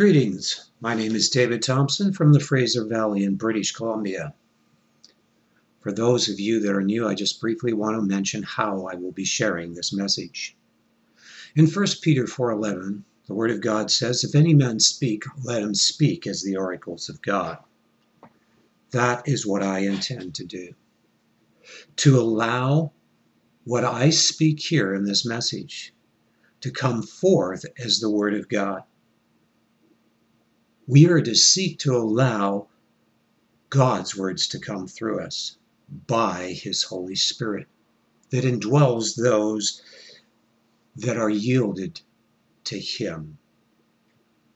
Greetings. My name is David Thompson from the Fraser Valley in British Columbia. For those of you that are new, I just briefly want to mention how I will be sharing this message. In 1 Peter 4:11, the word of God says, "If any man speak, let him speak as the oracles of God." That is what I intend to do. To allow what I speak here in this message to come forth as the word of God we are to seek to allow God's words to come through us by His Holy Spirit that indwells those that are yielded to Him,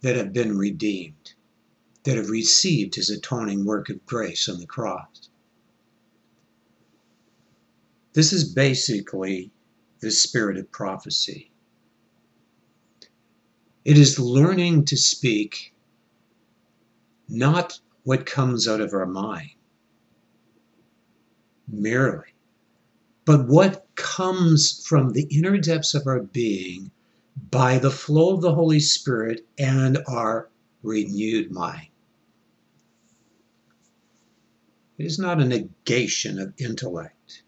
that have been redeemed, that have received His atoning work of grace on the cross. This is basically the spirit of prophecy. It is learning to speak not what comes out of our mind merely, but what comes from the inner depths of our being by the flow of the Holy Spirit and our renewed mind. It is not a negation of intellect.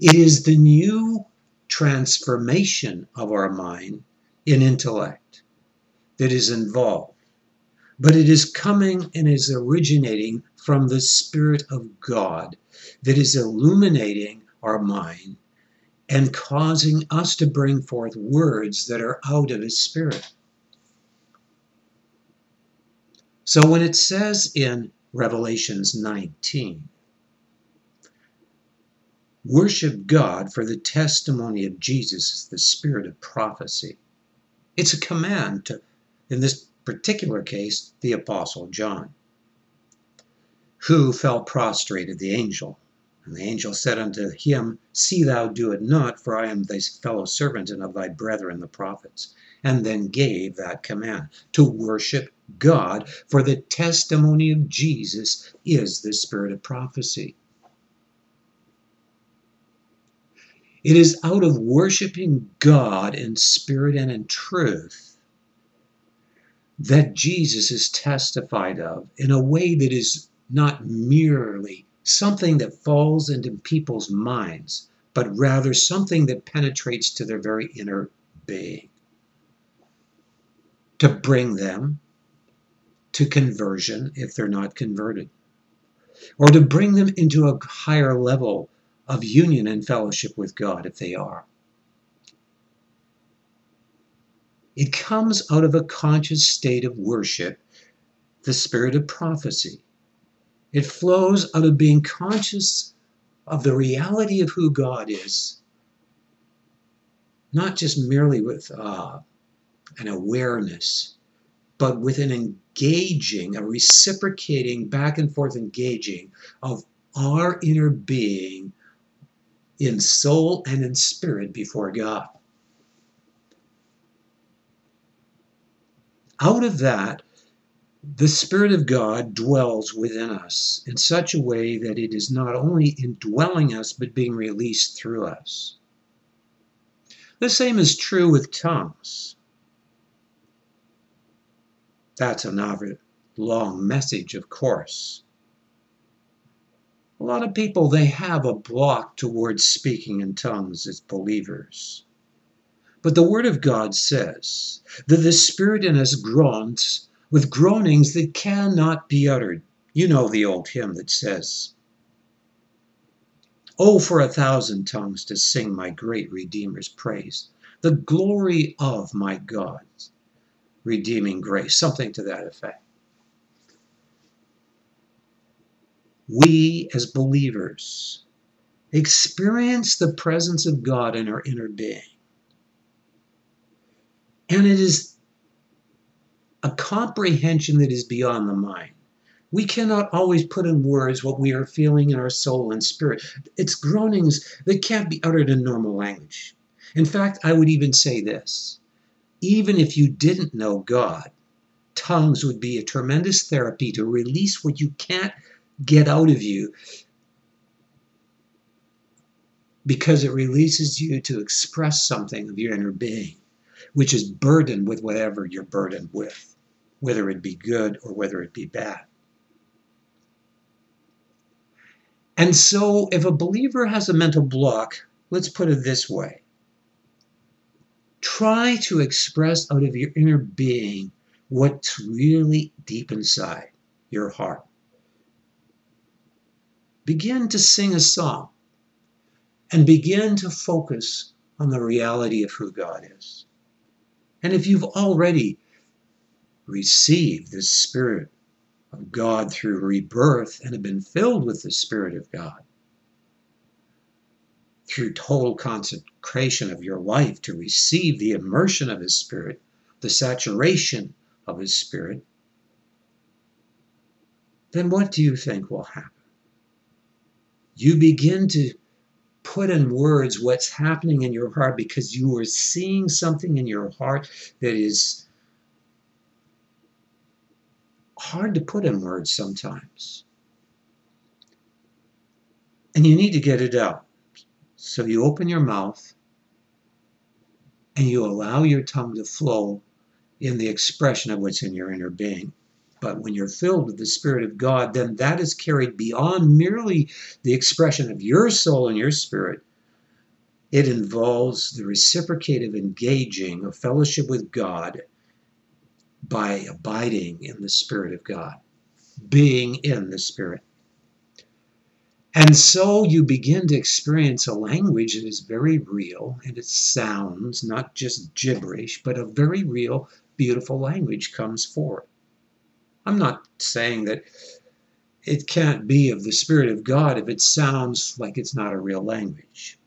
It is the new transformation of our mind in intellect that is involved but it is coming and is originating from the Spirit of God that is illuminating our mind and causing us to bring forth words that are out of His Spirit. So when it says in Revelations 19, worship God for the testimony of Jesus is the spirit of prophecy. It's a command to, in this particular case, the Apostle John, who fell prostrate at the angel. And the angel said unto him, See thou do it not, for I am thy fellow servant and of thy brethren the prophets. And then gave that command to worship God, for the testimony of Jesus is the spirit of prophecy. It is out of worshiping God in spirit and in truth that Jesus is testified of in a way that is not merely something that falls into people's minds, but rather something that penetrates to their very inner being. To bring them to conversion if they're not converted, or to bring them into a higher level of union and fellowship with God if they are. It comes out of a conscious state of worship, the spirit of prophecy. It flows out of being conscious of the reality of who God is, not just merely with uh, an awareness, but with an engaging, a reciprocating, back and forth engaging of our inner being in soul and in spirit before God. Out of that, the Spirit of God dwells within us in such a way that it is not only indwelling us, but being released through us. The same is true with tongues. That's another long message, of course. A lot of people, they have a block towards speaking in tongues as believers. But the Word of God says that the Spirit in us groans with groanings that cannot be uttered. You know the old hymn that says, Oh, for a thousand tongues to sing my great Redeemer's praise, the glory of my God's redeeming grace, something to that effect. We as believers experience the presence of God in our inner being. And it is a comprehension that is beyond the mind. We cannot always put in words what we are feeling in our soul and spirit. It's groanings that can't be uttered in normal language. In fact, I would even say this even if you didn't know God, tongues would be a tremendous therapy to release what you can't get out of you because it releases you to express something of your inner being which is burdened with whatever you're burdened with. whether it be good or whether it be bad. And so, if a believer has a mental block, let's put it this way try to express out of your inner being what's really deep inside your heart. Begin to sing a song and begin to focus on the reality of who God is. And if you've already received the Spirit of God through rebirth and have been filled with the Spirit of God, through total consecration of your life to receive the immersion of His Spirit, the saturation of His Spirit, then what do you think will happen? You begin to put in words what's happening in your heart because you are seeing something in your heart that is hard to put in words sometimes. And you need to get it out. So you open your mouth and you allow your tongue to flow in the expression of what's in your inner being. But when you're filled with the Spirit of God, then that is carried beyond merely the expression of your soul and your spirit. It involves the reciprocative engaging of fellowship with God by abiding in the Spirit of God, being in the Spirit. And so you begin to experience a language that is very real and it sounds not just gibberish, but a very real, beautiful language comes forth. I'm not saying that it can't be of the Spirit of God if it sounds like it's not a real language.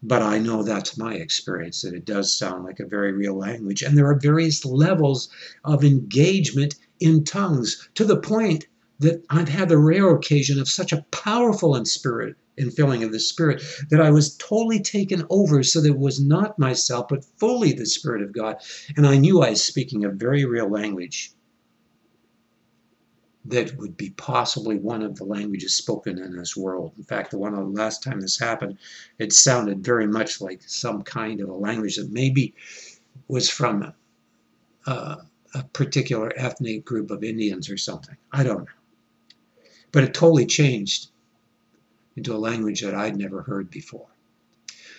But I know that's my experience, that it does sound like a very real language. And there are various levels of engagement in tongues to the point that I've had the rare occasion of such a powerful in spirit infilling of the Spirit that I was totally taken over so that it was not myself, but fully the Spirit of God. And I knew I was speaking a very real language that would be possibly one of the languages spoken in this world. In fact, the one the last time this happened, it sounded very much like some kind of a language that maybe was from uh, a particular ethnic group of Indians or something. I don't know. But it totally changed into a language that I'd never heard before.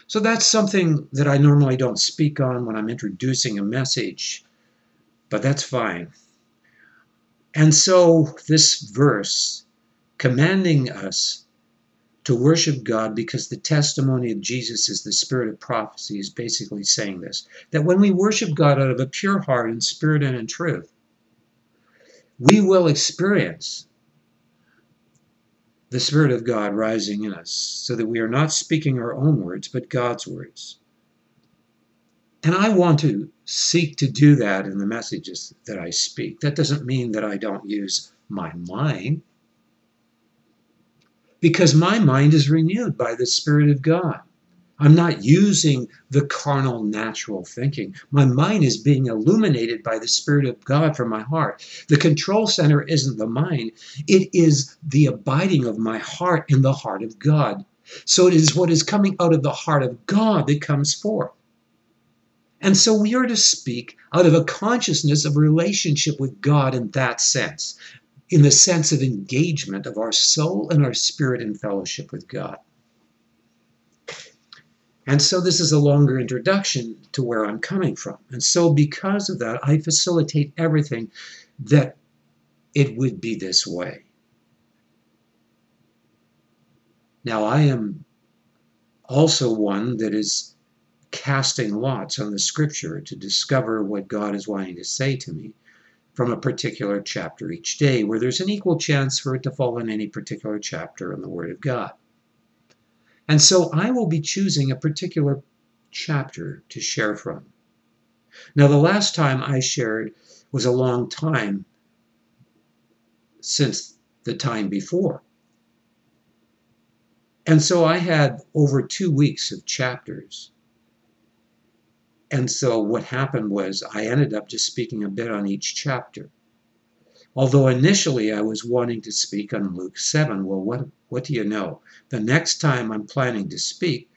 So that's something that I normally don't speak on when I'm introducing a message, but that's fine. And so this verse commanding us to worship God because the testimony of Jesus is the spirit of prophecy is basically saying this that when we worship God out of a pure heart in spirit and in truth, we will experience the Spirit of God rising in us, so that we are not speaking our own words, but God's words. And I want to seek to do that in the messages that I speak. That doesn't mean that I don't use my mind, because my mind is renewed by the Spirit of God. I'm not using the carnal, natural thinking. My mind is being illuminated by the Spirit of God from my heart. The control center isn't the mind, it is the abiding of my heart in the heart of God. So it is what is coming out of the heart of God that comes forth. And so we are to speak out of a consciousness of relationship with God in that sense, in the sense of engagement of our soul and our spirit in fellowship with God. And so this is a longer introduction to where I'm coming from. And so because of that, I facilitate everything that it would be this way. Now, I am also one that is casting lots on the scripture to discover what God is wanting to say to me from a particular chapter each day, where there's an equal chance for it to fall in any particular chapter in the Word of God. And so I will be choosing a particular chapter to share from. Now, the last time I shared was a long time since the time before. And so I had over two weeks of chapters. And so what happened was I ended up just speaking a bit on each chapter. Although initially I was wanting to speak on Luke 7. Well, what, what do you know? The next time I'm planning to speak,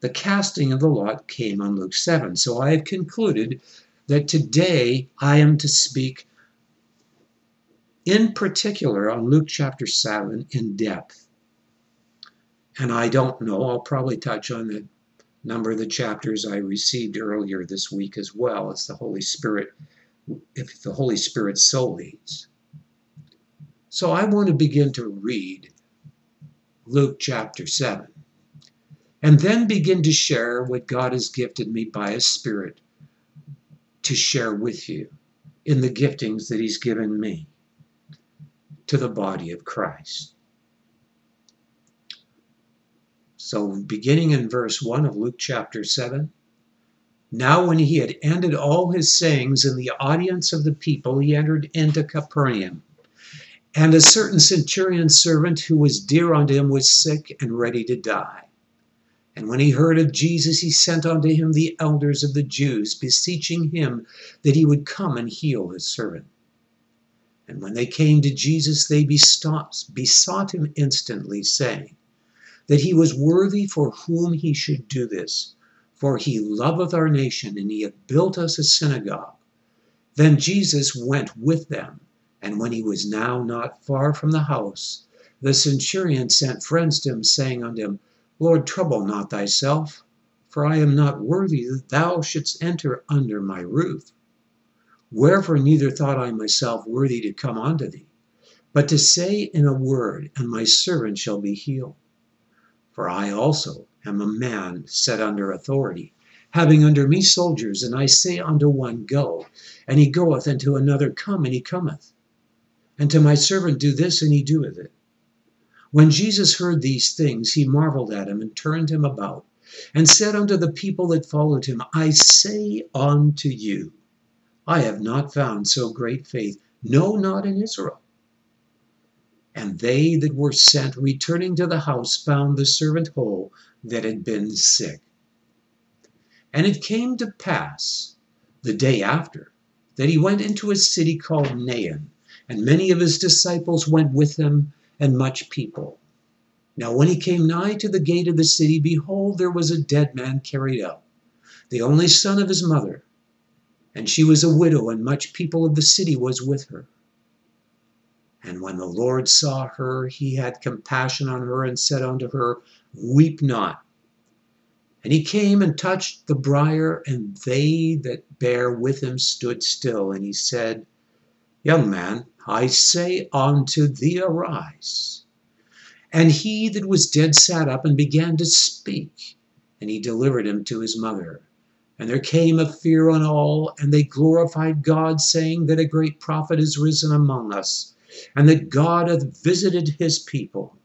the casting of the lot came on Luke 7. So I have concluded that today I am to speak in particular on Luke chapter 7 in depth. And I don't know, I'll probably touch on the number of the chapters I received earlier this week as well as the Holy Spirit, if the Holy Spirit so leads. So I want to begin to read Luke chapter 7 and then begin to share what God has gifted me by His Spirit to share with you in the giftings that He's given me to the body of Christ. So, beginning in verse 1 of Luke chapter 7, now when he had ended all his sayings in the audience of the people, he entered into Capernaum. And a certain centurion's servant who was dear unto him was sick and ready to die. And when he heard of Jesus, he sent unto him the elders of the Jews, beseeching him that he would come and heal his servant. And when they came to Jesus, they besought, besought him instantly, saying, That he was worthy for whom he should do this, for he loveth our nation, and he hath built us a synagogue. Then Jesus went with them, and when he was now not far from the house, the centurion sent friends to him, saying unto him, Lord, trouble not thyself, for I am not worthy that thou shouldst enter under my roof. Wherefore neither thought I myself worthy to come unto thee, but to say in a word, and my servant shall be healed. For I also am a man set under authority, having under me soldiers, and I say unto one, Go, and he goeth, and to another, Come, and he cometh. And to my servant, Do this, and he doeth it. When Jesus heard these things, he marveled at him and turned him about and said unto the people that followed him, I say unto you, I have not found so great faith, no, not in Israel. And they that were sent, returning to the house, found the servant whole that had been sick. And it came to pass the day after that he went into a city called Nain, and many of his disciples went with him and much people. Now, when he came nigh to the gate of the city, behold, there was a dead man carried out, the only son of his mother, and she was a widow, and much people of the city was with her. And when the Lord saw her, he had compassion on her, and said unto her, Weep not. And he came and touched the briar, and they that bare with him stood still. And he said, Young man, I say unto thee, arise. And he that was dead sat up and began to speak, and he delivered him to his mother. And there came a fear on all, and they glorified God, saying that a great prophet is risen among us, and that God hath visited his people.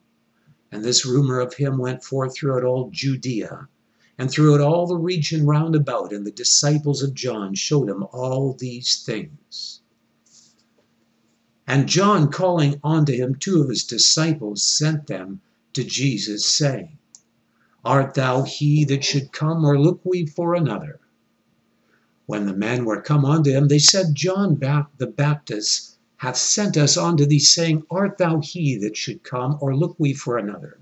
And this rumor of him went forth throughout all Judea, and throughout all the region round about, and the disciples of John showed him all these things. And John, calling unto him two of his disciples, sent them to Jesus, saying, Art thou he that should come, or look we for another? When the men were come unto him, they said, John the Baptist hath sent us unto thee, saying, Art thou he that should come, or look we for another?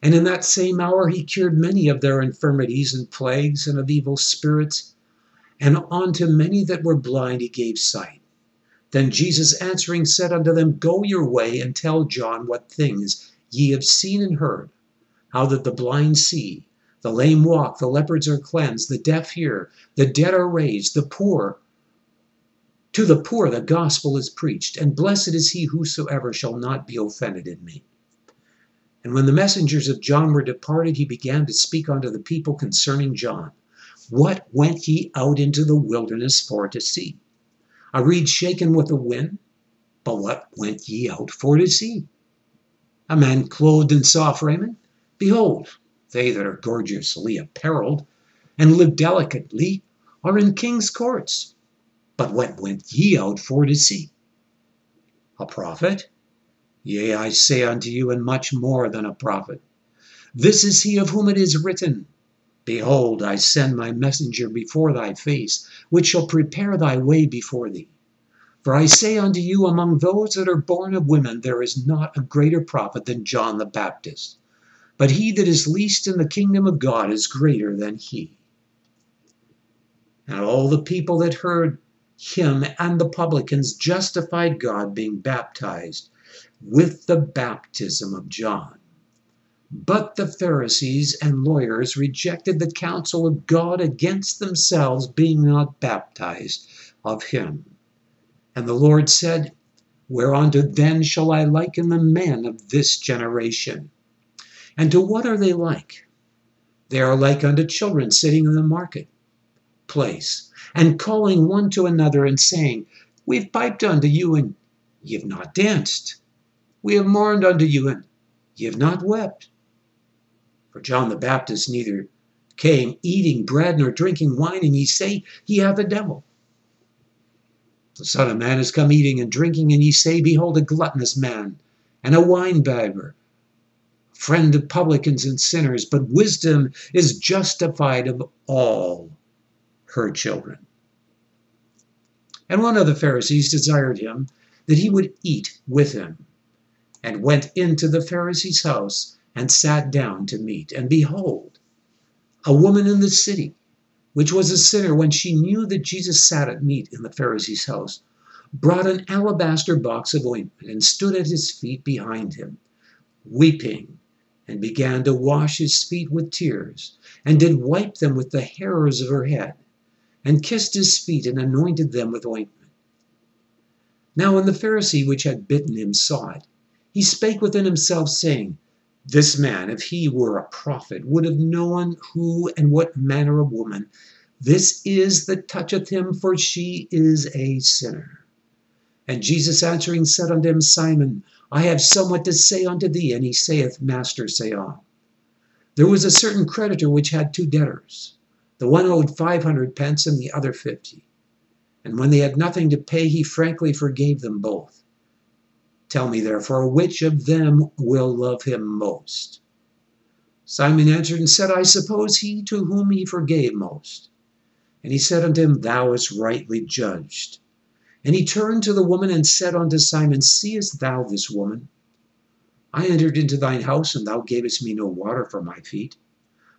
And in that same hour he cured many of their infirmities and plagues and of evil spirits, and unto many that were blind he gave sight. Then Jesus answering said unto them, Go your way and tell John what things ye have seen and heard, how that the blind see, the lame walk, the lepers are cleansed, the deaf hear, the dead are raised, the poor to the poor the gospel is preached, and blessed is he whosoever shall not be offended in me. And when the messengers of John were departed, he began to speak unto the people concerning John. What went ye out into the wilderness for to see? A reed shaken with the wind? But what went ye out for to see? A man clothed in soft raiment? Behold, they that are gorgeously apparelled and live delicately are in king's courts. But what went ye out for to see? A prophet? Yea, I say unto you, and much more than a prophet. This is he of whom it is written, Behold, I send my messenger before thy face, which shall prepare thy way before thee. For I say unto you, among those that are born of women, there is not a greater prophet than John the Baptist. But he that is least in the kingdom of God is greater than he. And all the people that heard him and the publicans justified God being baptized with the baptism of John. But the Pharisees and lawyers rejected the counsel of God against themselves, being not baptized of him. And the Lord said, Whereunto then shall I liken the men of this generation? And to what are they like? They are like unto children sitting in the market place, and calling one to another, and saying, We've piped unto you, and ye have not danced. We have mourned unto you, and ye have not wept. For John the Baptist neither came eating bread nor drinking wine, and ye say he hath a devil. The Son of Man is come eating and drinking, and ye say, Behold, a gluttonous man, and a winebibber, friend of publicans and sinners, but wisdom is justified of all her children. And one of the Pharisees desired him that he would eat with him, and went into the Pharisee's house and sat down to meat. And behold, a woman in the city, which was a sinner, when she knew that Jesus sat at meat in the Pharisee's house, brought an alabaster box of ointment and stood at his feet behind him, weeping, and began to wash his feet with tears, and did wipe them with the hairs of her head, and kissed his feet, and anointed them with ointment. Now when the Pharisee which had bitten him saw it, he spake within himself, saying, this man, if he were a prophet, would have known who and what manner of woman this is that toucheth him, for she is a sinner. And Jesus answering said unto him, Simon, I have somewhat to say unto thee. And he saith, Master, say on. There was a certain creditor which had two debtors. The one owed five hundred pence, and the other fifty. And when they had nothing to pay, he frankly forgave them both. Tell me therefore, which of them will love him most? Simon answered and said, I suppose he to whom he forgave most. And he said unto him, Thou hast rightly judged. And he turned to the woman and said unto Simon, Seest thou this woman? I entered into thine house, and thou gavest me no water for my feet,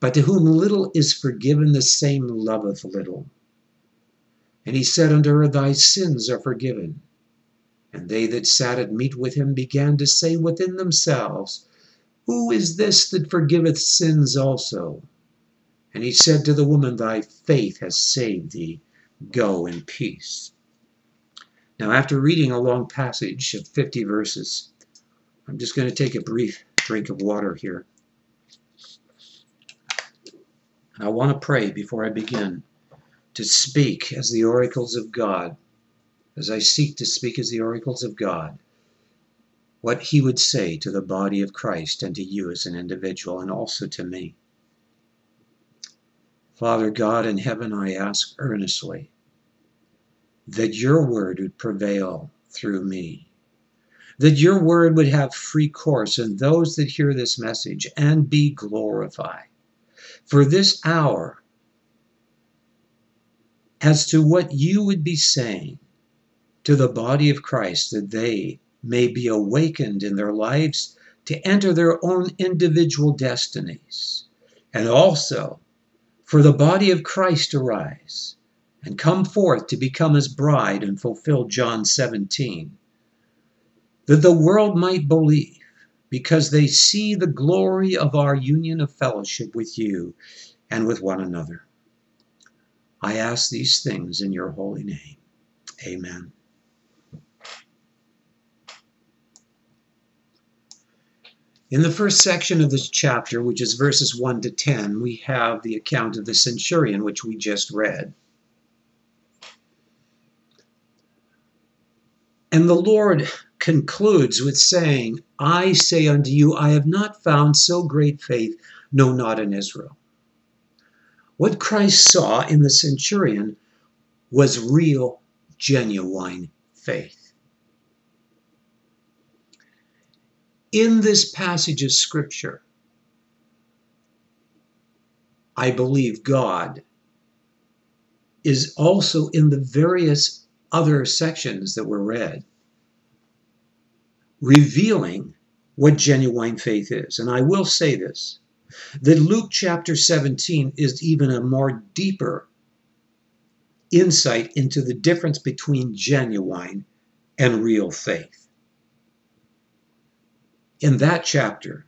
But to whom little is forgiven, the same loveth little. And he said unto her, Thy sins are forgiven. And they that sat at meat with him began to say within themselves, Who is this that forgiveth sins also? And he said to the woman, Thy faith has saved thee. Go in peace. Now, after reading a long passage of 50 verses, I'm just going to take a brief drink of water here. And I want to pray before I begin to speak as the oracles of God as I seek to speak as the oracles of God, what he would say to the body of Christ and to you as an individual and also to me. Father God in heaven, I ask earnestly that your word would prevail through me, that your word would have free course in those that hear this message and be glorified. For this hour, as to what you would be saying, to the body of Christ that they may be awakened in their lives to enter their own individual destinies, and also for the body of Christ to rise and come forth to become his bride and fulfill John 17, that the world might believe because they see the glory of our union of fellowship with you and with one another. I ask these things in your holy name. Amen. In the first section of this chapter, which is verses 1 to 10, we have the account of the centurion, which we just read. And the Lord concludes with saying, I say unto you, I have not found so great faith, no, not in Israel. What Christ saw in the centurion was real, genuine faith. In this passage of Scripture, I believe God is also in the various other sections that were read, revealing what genuine faith is. And I will say this that Luke chapter 17 is even a more deeper insight into the difference between genuine and real faith. In that chapter,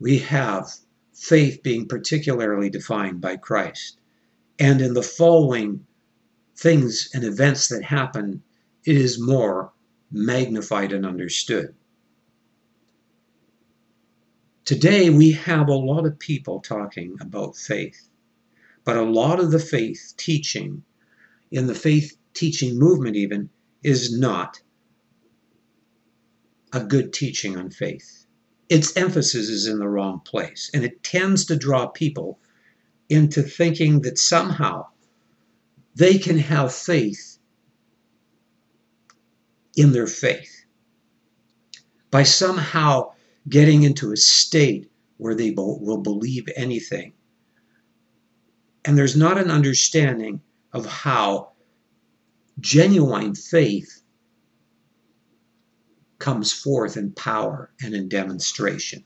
we have faith being particularly defined by Christ. And in the following things and events that happen, it is more magnified and understood. Today, we have a lot of people talking about faith, but a lot of the faith teaching, in the faith teaching movement, even, is not a good teaching on faith its emphasis is in the wrong place. And it tends to draw people into thinking that somehow they can have faith in their faith by somehow getting into a state where they will believe anything. And there's not an understanding of how genuine faith comes forth in power and in demonstration.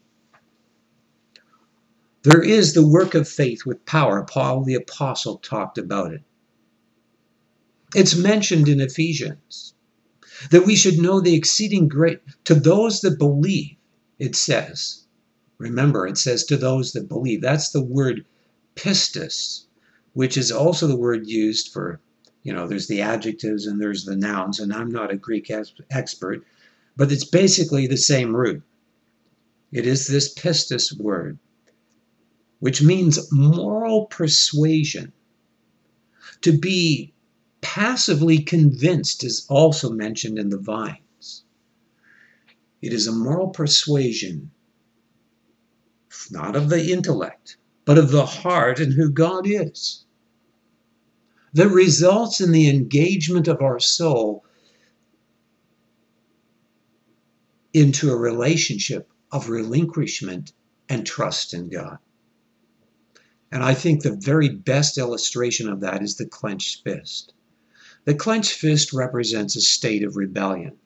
There is the work of faith with power. Paul the Apostle talked about it. It's mentioned in Ephesians that we should know the exceeding great, to those that believe, it says. Remember, it says to those that believe. That's the word pistis, which is also the word used for, you know, there's the adjectives and there's the nouns, and I'm not a Greek expert, but it's basically the same root. It is this pistis word, which means moral persuasion. To be passively convinced is also mentioned in the Vine's. It is a moral persuasion, not of the intellect, but of the heart and who God is, that results in the engagement of our soul into a relationship of relinquishment and trust in God. And I think the very best illustration of that is the clenched fist. The clenched fist represents a state of rebellion.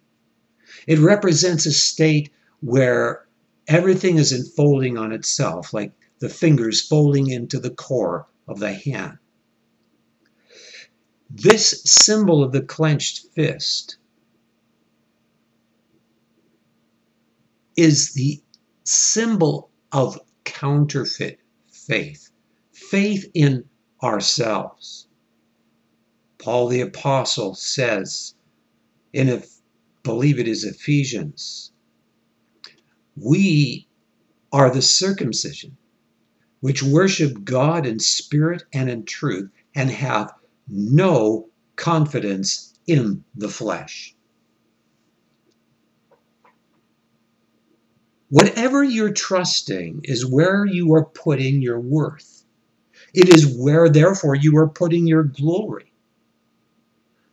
It represents a state where everything is unfolding on itself, like the fingers folding into the core of the hand. This symbol of the clenched fist is the symbol of counterfeit faith, faith in ourselves. Paul the Apostle says, in a, believe it is Ephesians, we are the circumcision which worship God in spirit and in truth and have no confidence in the flesh. Whatever you're trusting is where you are putting your worth. It is where, therefore, you are putting your glory.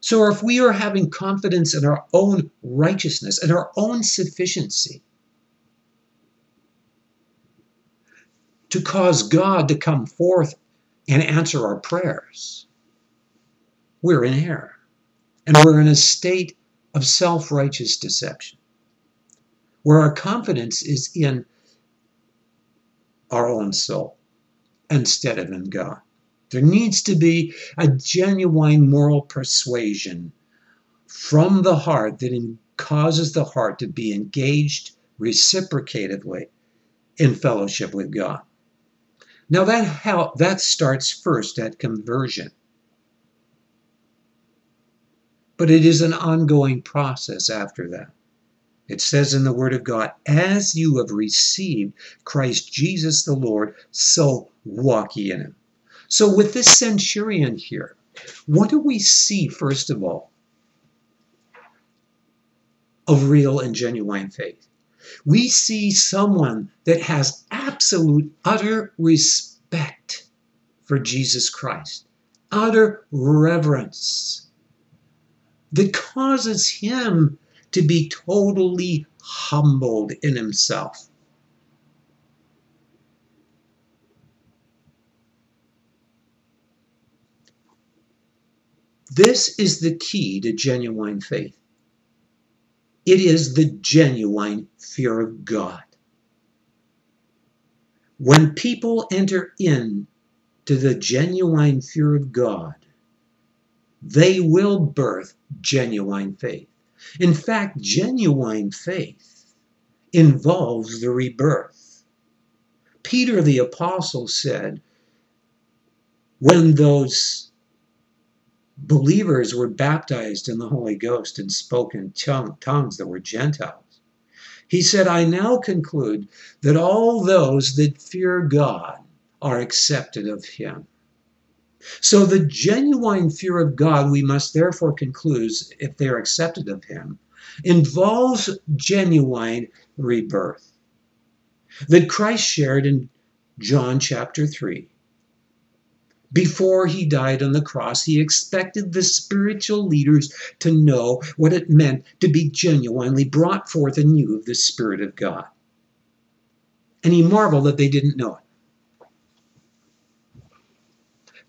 So if we are having confidence in our own righteousness and our own sufficiency to cause God to come forth and answer our prayers, we're in error. And we're in a state of self righteous deception where our confidence is in our own soul instead of in God. There needs to be a genuine moral persuasion from the heart that causes the heart to be engaged reciprocatively in fellowship with God. Now that how that starts first at conversion. But it is an ongoing process after that. It says in the Word of God, as you have received Christ Jesus the Lord, so walk ye in him. So, with this centurion here, what do we see, first of all, of real and genuine faith? We see someone that has absolute, utter respect for Jesus Christ, utter reverence that causes him to be totally humbled in himself. This is the key to genuine faith. It is the genuine fear of God. When people enter in to the genuine fear of God, they will birth genuine faith. In fact, genuine faith involves the rebirth. Peter the Apostle said, when those believers were baptized in the Holy Ghost and spoke in tongues that were Gentiles, he said, I now conclude that all those that fear God are accepted of him. So the genuine fear of God, we must therefore conclude, if they are accepted of Him, involves genuine rebirth that Christ shared in John chapter 3. Before he died on the cross, he expected the spiritual leaders to know what it meant to be genuinely brought forth anew of the Spirit of God. And he marveled that they didn't know it.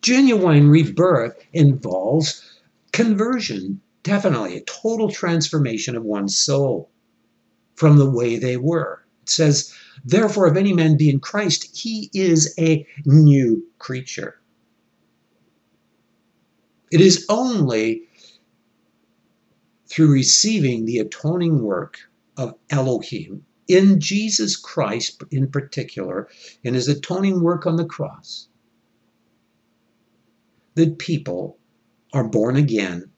Genuine rebirth involves conversion, definitely, a total transformation of one's soul from the way they were. It says, Therefore, if any man be in Christ, he is a new creature. It is only through receiving the atoning work of Elohim in Jesus Christ, in particular, in his atoning work on the cross, that people are born again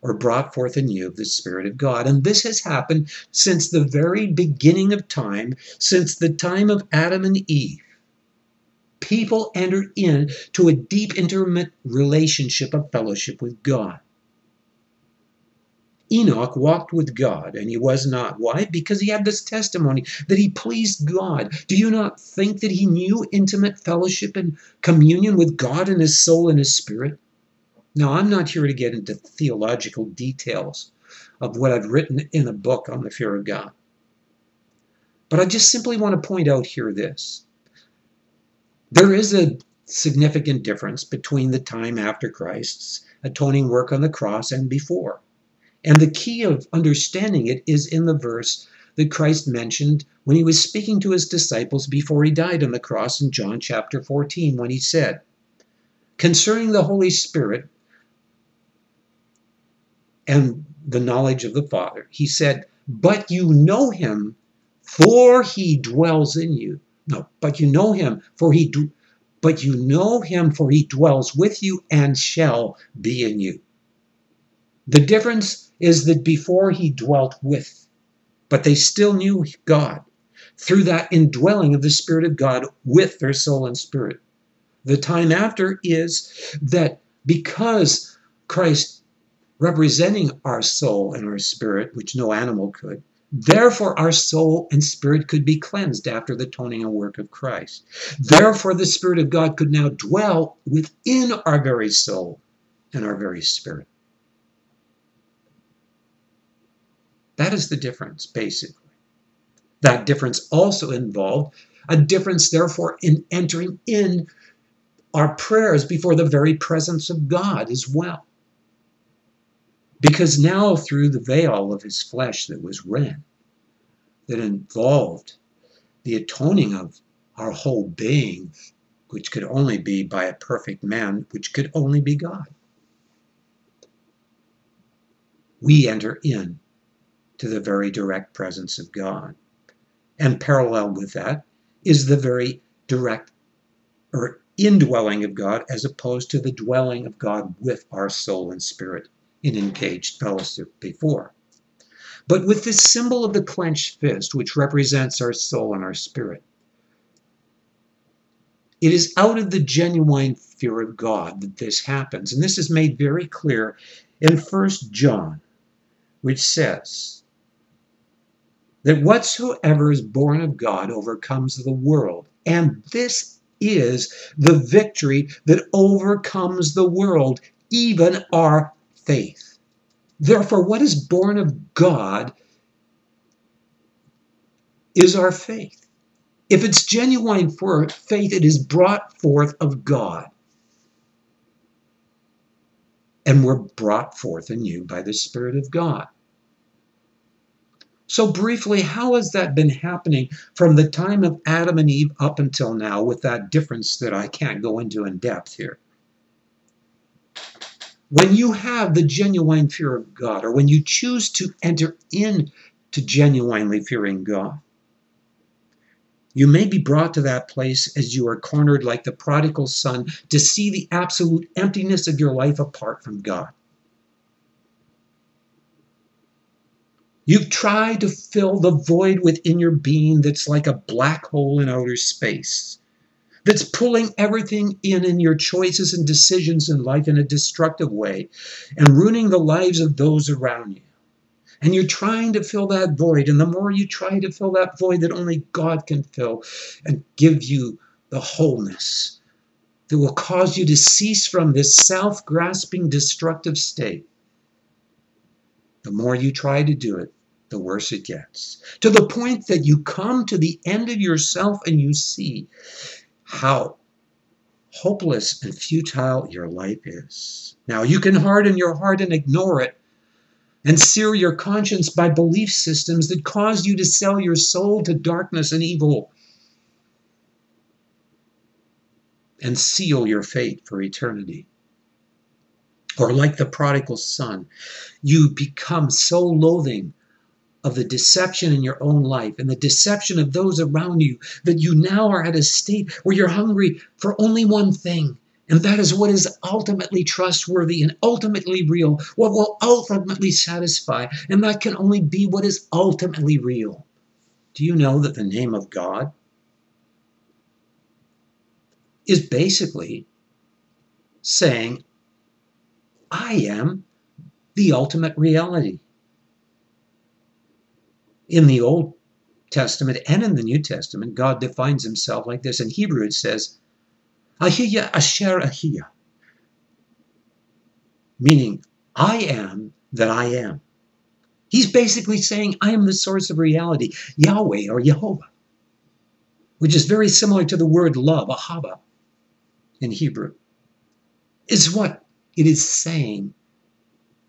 or brought forth anew of the Spirit of God. And this has happened since the very beginning of time, since the time of Adam and Eve. People enter into a deep, intimate relationship of fellowship with God. Enoch walked with God and he was not. Why? Because he had this testimony that he pleased God. Do you not think that he knew intimate fellowship and communion with God in his soul and his spirit? Now, I'm not here to get into theological details of what I've written in a book on the fear of God. But I just simply want to point out here this. There is a significant difference between the time after Christ's atoning work on the cross and before. And the key of understanding it is in the verse that Christ mentioned when he was speaking to his disciples before he died on the cross in John chapter 14, when he said, Concerning the Holy Spirit and the knowledge of the Father, he said, But you know him, for he dwells in you. No, but you know him, for he but you know him, for he dwells with you and shall be in you. The difference is that before he dwelt with, but they still knew God through that indwelling of the Spirit of God with their soul and spirit. The time after is that because Christ representing our soul and our spirit, which no animal could, Therefore, our soul and spirit could be cleansed after the toning and work of Christ. Therefore, the Spirit of God could now dwell within our very soul and our very spirit. That is the difference, basically. That difference also involved a difference, therefore, in entering in our prayers before the very presence of God as well. Because now, through the veil of his flesh that was rent, that involved the atoning of our whole being, which could only be by a perfect man, which could only be God, we enter in to the very direct presence of God. And parallel with that is the very direct or indwelling of God as opposed to the dwelling of God with our soul and spirit in engaged fellowship before. But with this symbol of the clenched fist, which represents our soul and our spirit, it is out of the genuine fear of God that this happens. And this is made very clear in First John, which says, that whatsoever is born of God overcomes the world. And this is the victory that overcomes the world, even our faith. Therefore, what is born of God is our faith. If it's genuine for faith, it is brought forth of God. And we're brought forth in you by the Spirit of God. So, briefly, how has that been happening from the time of Adam and Eve up until now, with that difference that I can't go into in depth here? When you have the genuine fear of God, or when you choose to enter into genuinely fearing God, you may be brought to that place as you are cornered like the prodigal son to see the absolute emptiness of your life apart from God. You've tried to fill the void within your being that's like a black hole in outer space, that's pulling everything in in your choices and decisions in life in a destructive way and ruining the lives of those around you and you're trying to fill that void. And the more you try to fill that void that only God can fill and give you the wholeness that will cause you to cease from this self grasping, destructive state, the more you try to do it, the worse it gets. To the point that you come to the end of yourself and you see how hopeless and futile your life is. Now, you can harden your heart and ignore it and sear your conscience by belief systems that cause you to sell your soul to darkness and evil and seal your fate for eternity. Or, like the prodigal son, you become so loathing of the deception in your own life and the deception of those around you that you now are at a state where you're hungry for only one thing and that is what is ultimately trustworthy and ultimately real, what will ultimately satisfy. And that can only be what is ultimately real. Do you know that the name of God is basically saying, I am the ultimate reality? In the Old Testament and in the New Testament, God defines himself like this. In Hebrew, it says, Ehyeh Asher Ehyeh, meaning I am that I am. He's basically saying, I am the source of reality, Yahweh or Jehovah, which is very similar to the word love, ahava, in Hebrew. Is what it is saying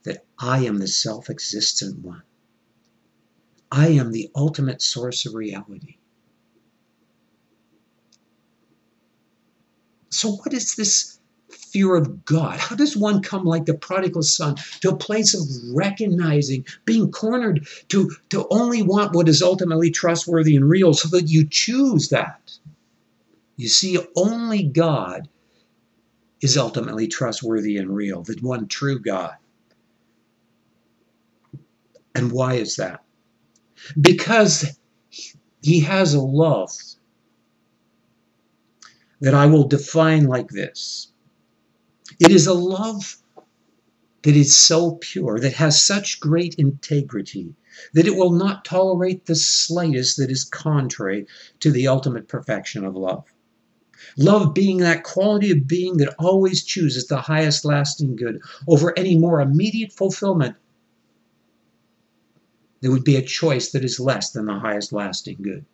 that I am the self existent one. I am the ultimate source of reality. So, what is this fear of God? How does one come like the prodigal son to a place of recognizing, being cornered to, to only want what is ultimately trustworthy and real so that you choose that? You see, only God is ultimately trustworthy and real, the one true God. And why is that? Because he has a love that I will define like this it is a love that is so pure, that has such great integrity, that it will not tolerate the slightest that is contrary to the ultimate perfection of love. Love being that quality of being that always chooses the highest lasting good over any more immediate fulfillment. There would be a choice that is less than the highest lasting good.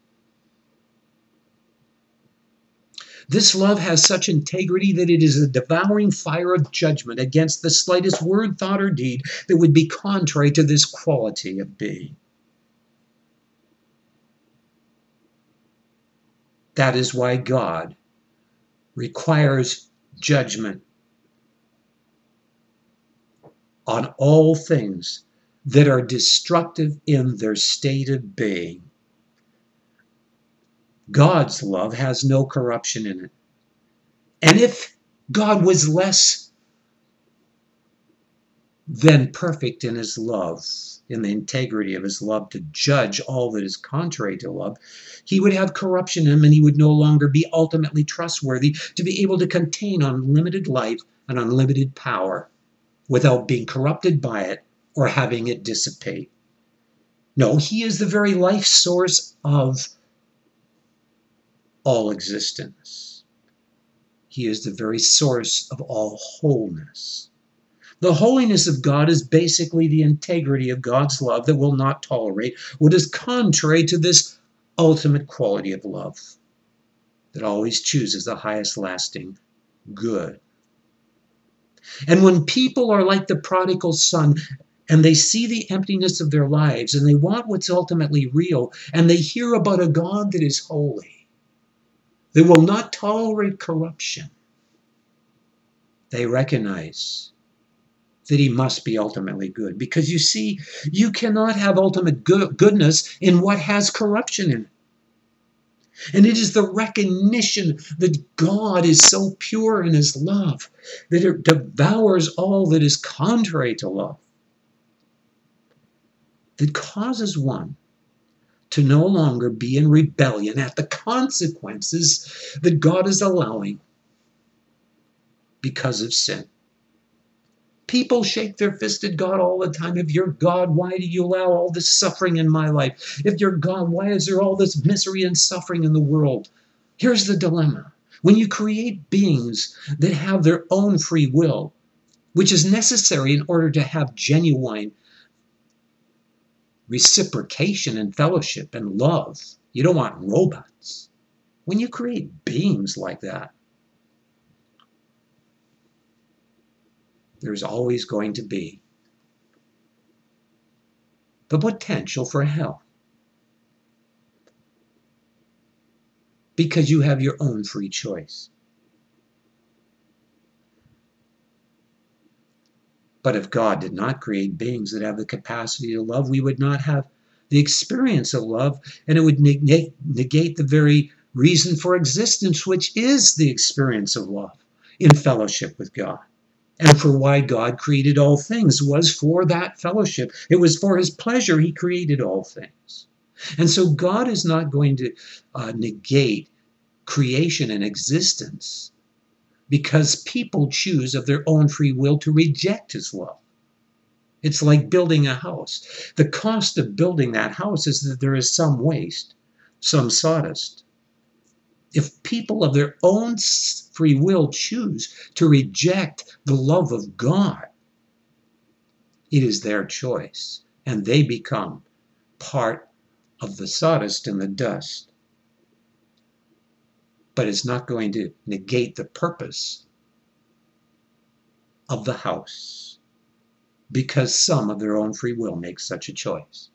This love has such integrity that it is a devouring fire of judgment against the slightest word, thought, or deed that would be contrary to this quality of being. That is why God requires judgment on all things that are destructive in their state of being. God's love has no corruption in it. And if God was less than perfect in his love, in the integrity of his love to judge all that is contrary to love, he would have corruption in him and he would no longer be ultimately trustworthy to be able to contain unlimited life and unlimited power without being corrupted by it or having it dissipate. No, he is the very life source of all existence. He is the very source of all wholeness. The holiness of God is basically the integrity of God's love that will not tolerate what is contrary to this ultimate quality of love that always chooses the highest lasting good. And when people are like the prodigal son and they see the emptiness of their lives and they want what's ultimately real and they hear about a God that is holy, they will not tolerate corruption. They recognize that he must be ultimately good because you see, you cannot have ultimate good, goodness in what has corruption in it. And it is the recognition that God is so pure in his love that it devours all that is contrary to love that causes one to no longer be in rebellion at the consequences that God is allowing because of sin. People shake their fist at God all the time. If you're God, why do you allow all this suffering in my life? If you're God, why is there all this misery and suffering in the world? Here's the dilemma. When you create beings that have their own free will, which is necessary in order to have genuine reciprocation and fellowship and love, you don't want robots. When you create beings like that, there's always going to be the potential for hell. Because you have your own free choice. But if God did not create beings that have the capacity to love, we would not have the experience of love, and it would negate, negate the very reason for existence, which is the experience of love in fellowship with God and for why God created all things was for that fellowship. It was for his pleasure he created all things. And so God is not going to uh, negate creation and existence because people choose of their own free will to reject his love. It's like building a house. The cost of building that house is that there is some waste, some sawdust, if people of their own free will choose to reject the love of God, it is their choice, and they become part of the sawdust and the dust. But it's not going to negate the purpose of the house because some of their own free will make such a choice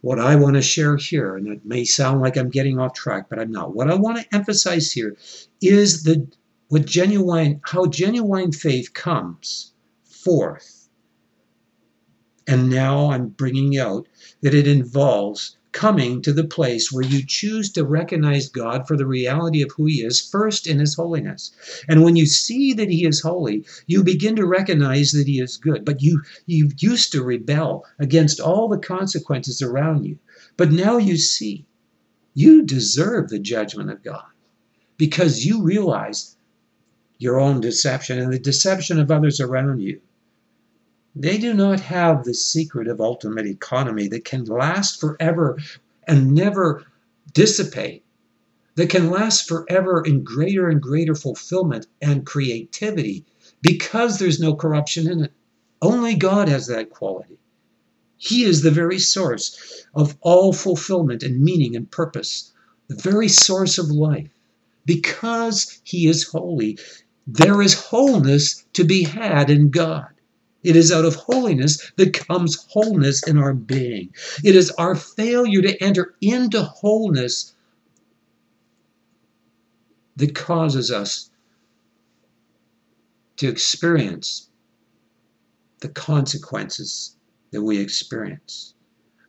what I want to share here, and it may sound like I'm getting off track, but I'm not. What I want to emphasize here is the what genuine, how genuine faith comes forth. And now I'm bringing out that it involves coming to the place where you choose to recognize God for the reality of who He is, first in His holiness. And when you see that He is holy, you begin to recognize that He is good. But you, you used to rebel against all the consequences around you. But now you see you deserve the judgment of God because you realize your own deception and the deception of others around you. They do not have the secret of ultimate economy that can last forever and never dissipate, that can last forever in greater and greater fulfillment and creativity because there's no corruption in it. Only God has that quality. He is the very source of all fulfillment and meaning and purpose, the very source of life. Because He is holy, there is wholeness to be had in God. It is out of holiness that comes wholeness in our being. It is our failure to enter into wholeness that causes us to experience the consequences that we experience.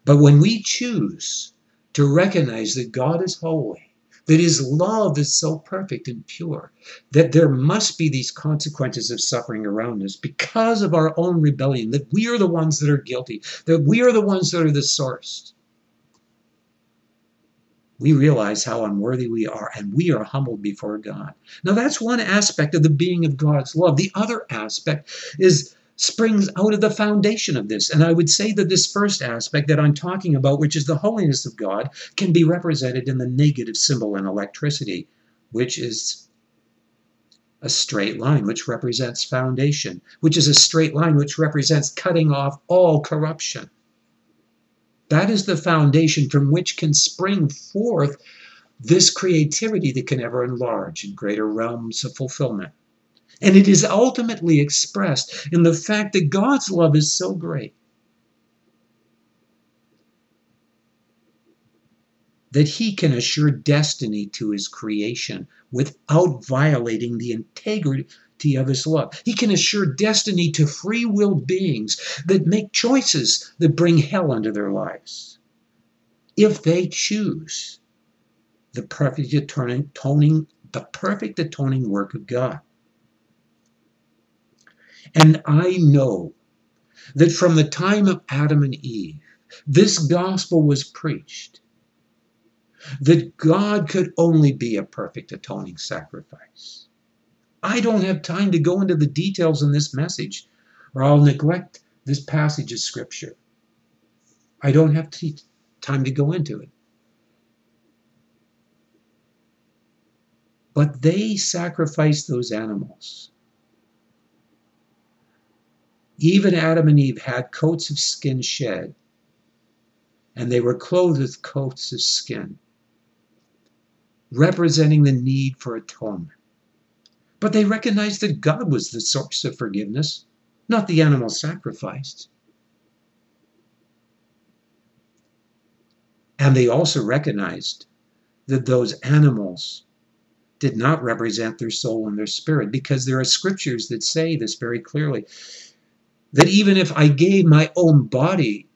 But when we choose to recognize that God is holy, that his love is so perfect and pure that there must be these consequences of suffering around us because of our own rebellion, that we are the ones that are guilty, that we are the ones that are the source. We realize how unworthy we are and we are humbled before God. Now, that's one aspect of the being of God's love. The other aspect is springs out of the foundation of this. And I would say that this first aspect that I'm talking about, which is the holiness of God, can be represented in the negative symbol in electricity, which is a straight line, which represents foundation, which is a straight line which represents cutting off all corruption. That is the foundation from which can spring forth this creativity that can ever enlarge in greater realms of fulfillment. And it is ultimately expressed in the fact that God's love is so great that he can assure destiny to his creation without violating the integrity of his love. He can assure destiny to free will beings that make choices that bring hell into their lives. If they choose the perfect atoning, the perfect atoning work of God. And I know that from the time of Adam and Eve, this gospel was preached that God could only be a perfect atoning sacrifice. I don't have time to go into the details in this message, or I'll neglect this passage of Scripture. I don't have time to go into it. But they sacrificed those animals. Even Adam and Eve had coats of skin shed, and they were clothed with coats of skin representing the need for atonement. But they recognized that God was the source of forgiveness, not the animal sacrificed. And they also recognized that those animals did not represent their soul and their spirit because there are scriptures that say this very clearly that even if I gave my own body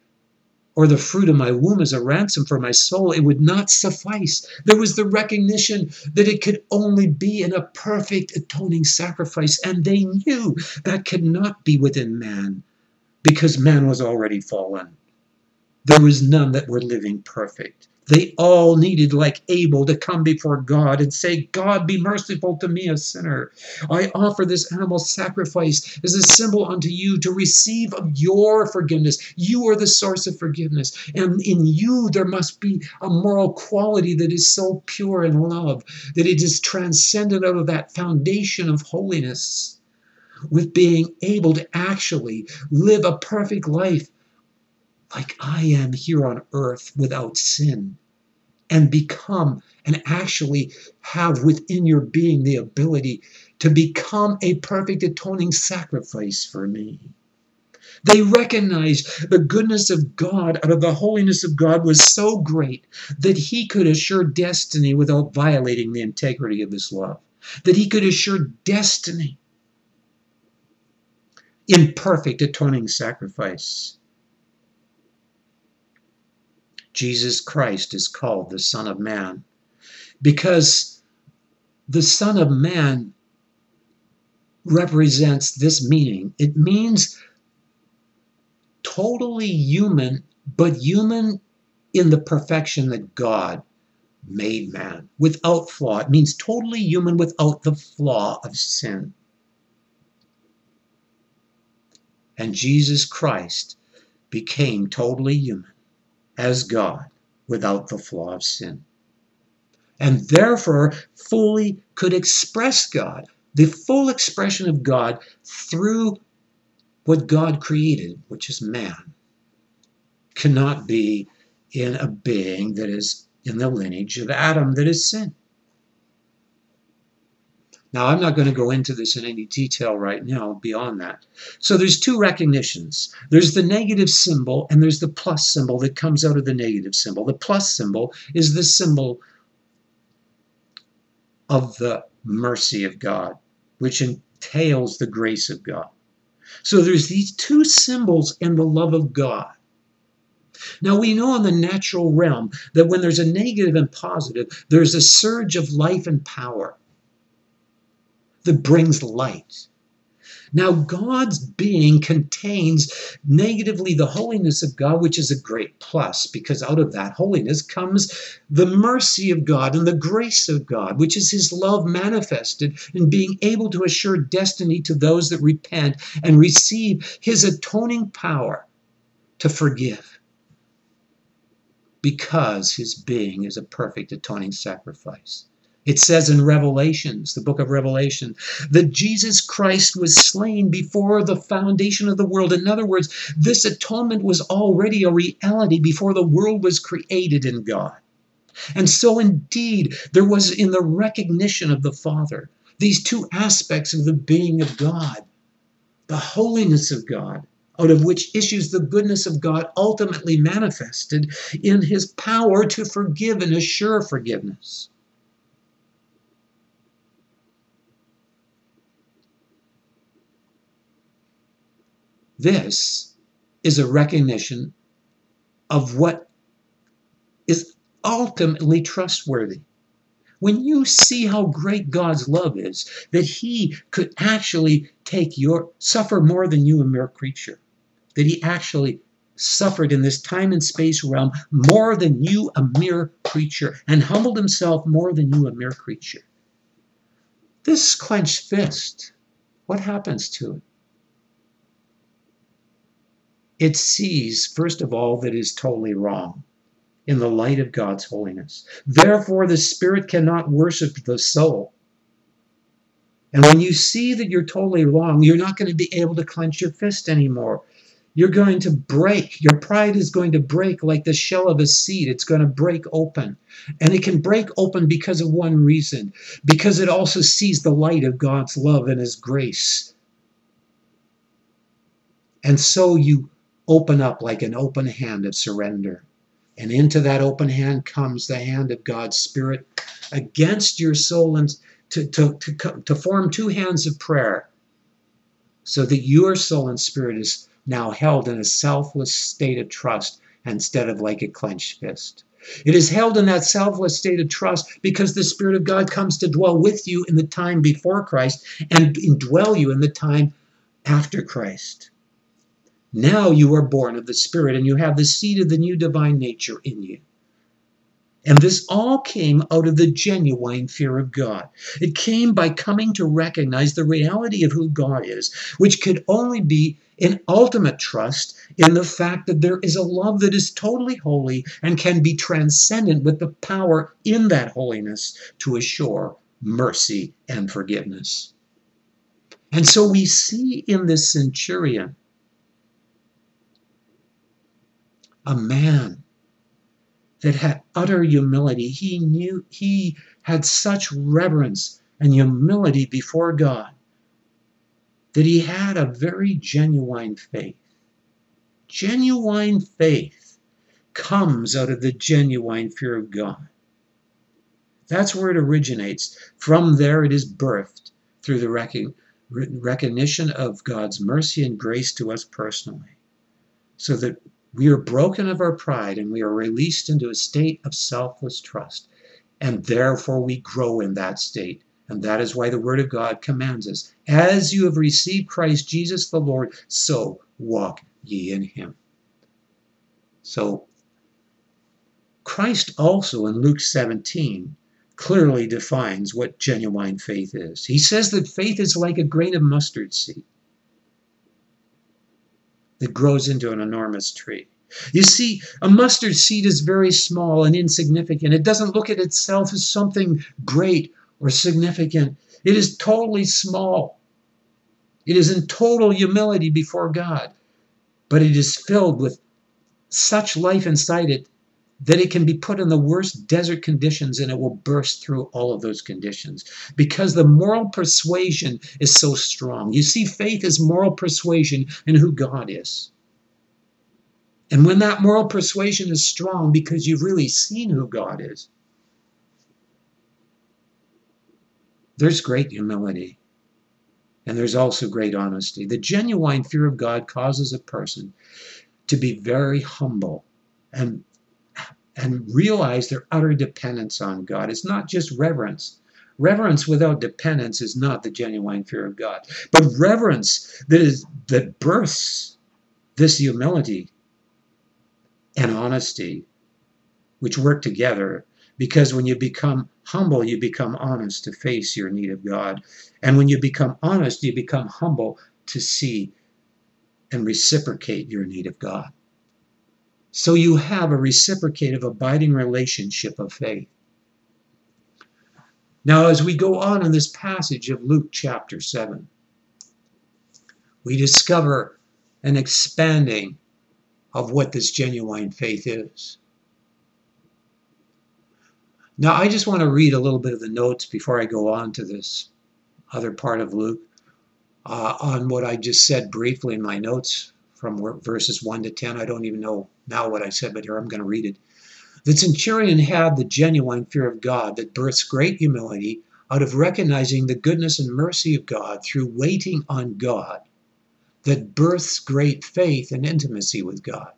or the fruit of my womb as a ransom for my soul, it would not suffice. There was the recognition that it could only be in a perfect atoning sacrifice, and they knew that could not be within man because man was already fallen. There was none that were living perfect. They all needed, like Abel, to come before God and say, God, be merciful to me, a sinner. I offer this animal sacrifice as a symbol unto you to receive of your forgiveness. You are the source of forgiveness. And in you, there must be a moral quality that is so pure in love that it is transcendent out of that foundation of holiness with being able to actually live a perfect life like I am here on earth without sin and become and actually have within your being the ability to become a perfect atoning sacrifice for me. They recognized the goodness of God out of the holiness of God was so great that he could assure destiny without violating the integrity of his love, that he could assure destiny in perfect atoning sacrifice. Jesus Christ is called the Son of Man because the Son of Man represents this meaning. It means totally human, but human in the perfection that God made man without flaw. It means totally human without the flaw of sin. And Jesus Christ became totally human as God without the flaw of sin. And therefore, fully could express God, the full expression of God through what God created, which is man, cannot be in a being that is in the lineage of Adam that is sin. Now, I'm not going to go into this in any detail right now beyond that. So there's two recognitions. There's the negative symbol and there's the plus symbol that comes out of the negative symbol. The plus symbol is the symbol of the mercy of God, which entails the grace of God. So there's these two symbols and the love of God. Now, we know in the natural realm that when there's a negative and positive, there's a surge of life and power that brings light. Now, God's being contains negatively the holiness of God, which is a great plus, because out of that holiness comes the mercy of God and the grace of God, which is His love manifested in being able to assure destiny to those that repent and receive His atoning power to forgive. Because His being is a perfect atoning sacrifice. It says in Revelations, the book of Revelation, that Jesus Christ was slain before the foundation of the world. In other words, this atonement was already a reality before the world was created in God. And so, indeed, there was in the recognition of the Father these two aspects of the being of God the holiness of God, out of which issues the goodness of God, ultimately manifested in his power to forgive and assure forgiveness. This is a recognition of what is ultimately trustworthy. When you see how great God's love is, that He could actually take your suffer more than you, a mere creature, that He actually suffered in this time and space realm more than you, a mere creature, and humbled Himself more than you, a mere creature. This clenched fist, what happens to it? It sees, first of all, that is totally wrong in the light of God's holiness. Therefore, the spirit cannot worship the soul. And when you see that you're totally wrong, you're not going to be able to clench your fist anymore. You're going to break. Your pride is going to break like the shell of a seed. It's going to break open. And it can break open because of one reason because it also sees the light of God's love and His grace. And so you open up like an open hand of surrender. And into that open hand comes the hand of God's Spirit against your soul and to, to, to, to form two hands of prayer so that your soul and spirit is now held in a selfless state of trust instead of like a clenched fist. It is held in that selfless state of trust because the Spirit of God comes to dwell with you in the time before Christ and indwell you in the time after Christ. Now you are born of the Spirit and you have the seed of the new divine nature in you. And this all came out of the genuine fear of God. It came by coming to recognize the reality of who God is, which could only be in ultimate trust in the fact that there is a love that is totally holy and can be transcendent with the power in that holiness to assure mercy and forgiveness. And so we see in this centurion a man that had utter humility. He knew he had such reverence and humility before God that he had a very genuine faith. Genuine faith comes out of the genuine fear of God. That's where it originates. From there, it is birthed through the recognition of God's mercy and grace to us personally, so that we are broken of our pride and we are released into a state of selfless trust. And therefore we grow in that state. And that is why the Word of God commands us As you have received Christ Jesus the Lord, so walk ye in him. So, Christ also in Luke 17 clearly defines what genuine faith is. He says that faith is like a grain of mustard seed that grows into an enormous tree. You see, a mustard seed is very small and insignificant. It doesn't look at itself as something great or significant. It is totally small. It is in total humility before God, but it is filled with such life inside it that it can be put in the worst desert conditions and it will burst through all of those conditions because the moral persuasion is so strong. You see, faith is moral persuasion in who God is. And when that moral persuasion is strong because you've really seen who God is, there's great humility. And there's also great honesty. The genuine fear of God causes a person to be very humble and and realize their utter dependence on God. It's not just reverence. Reverence without dependence is not the genuine fear of God. But reverence that is that births this humility and honesty, which work together. Because when you become humble, you become honest to face your need of God. And when you become honest, you become humble to see and reciprocate your need of God. So you have a reciprocative, abiding relationship of faith. Now, as we go on in this passage of Luke chapter 7, we discover an expanding of what this genuine faith is. Now, I just want to read a little bit of the notes before I go on to this other part of Luke uh, on what I just said briefly in my notes from verses 1 to 10. I don't even know now what I said, but here I'm going to read it. The centurion had the genuine fear of God that births great humility out of recognizing the goodness and mercy of God through waiting on God, that births great faith and intimacy with God.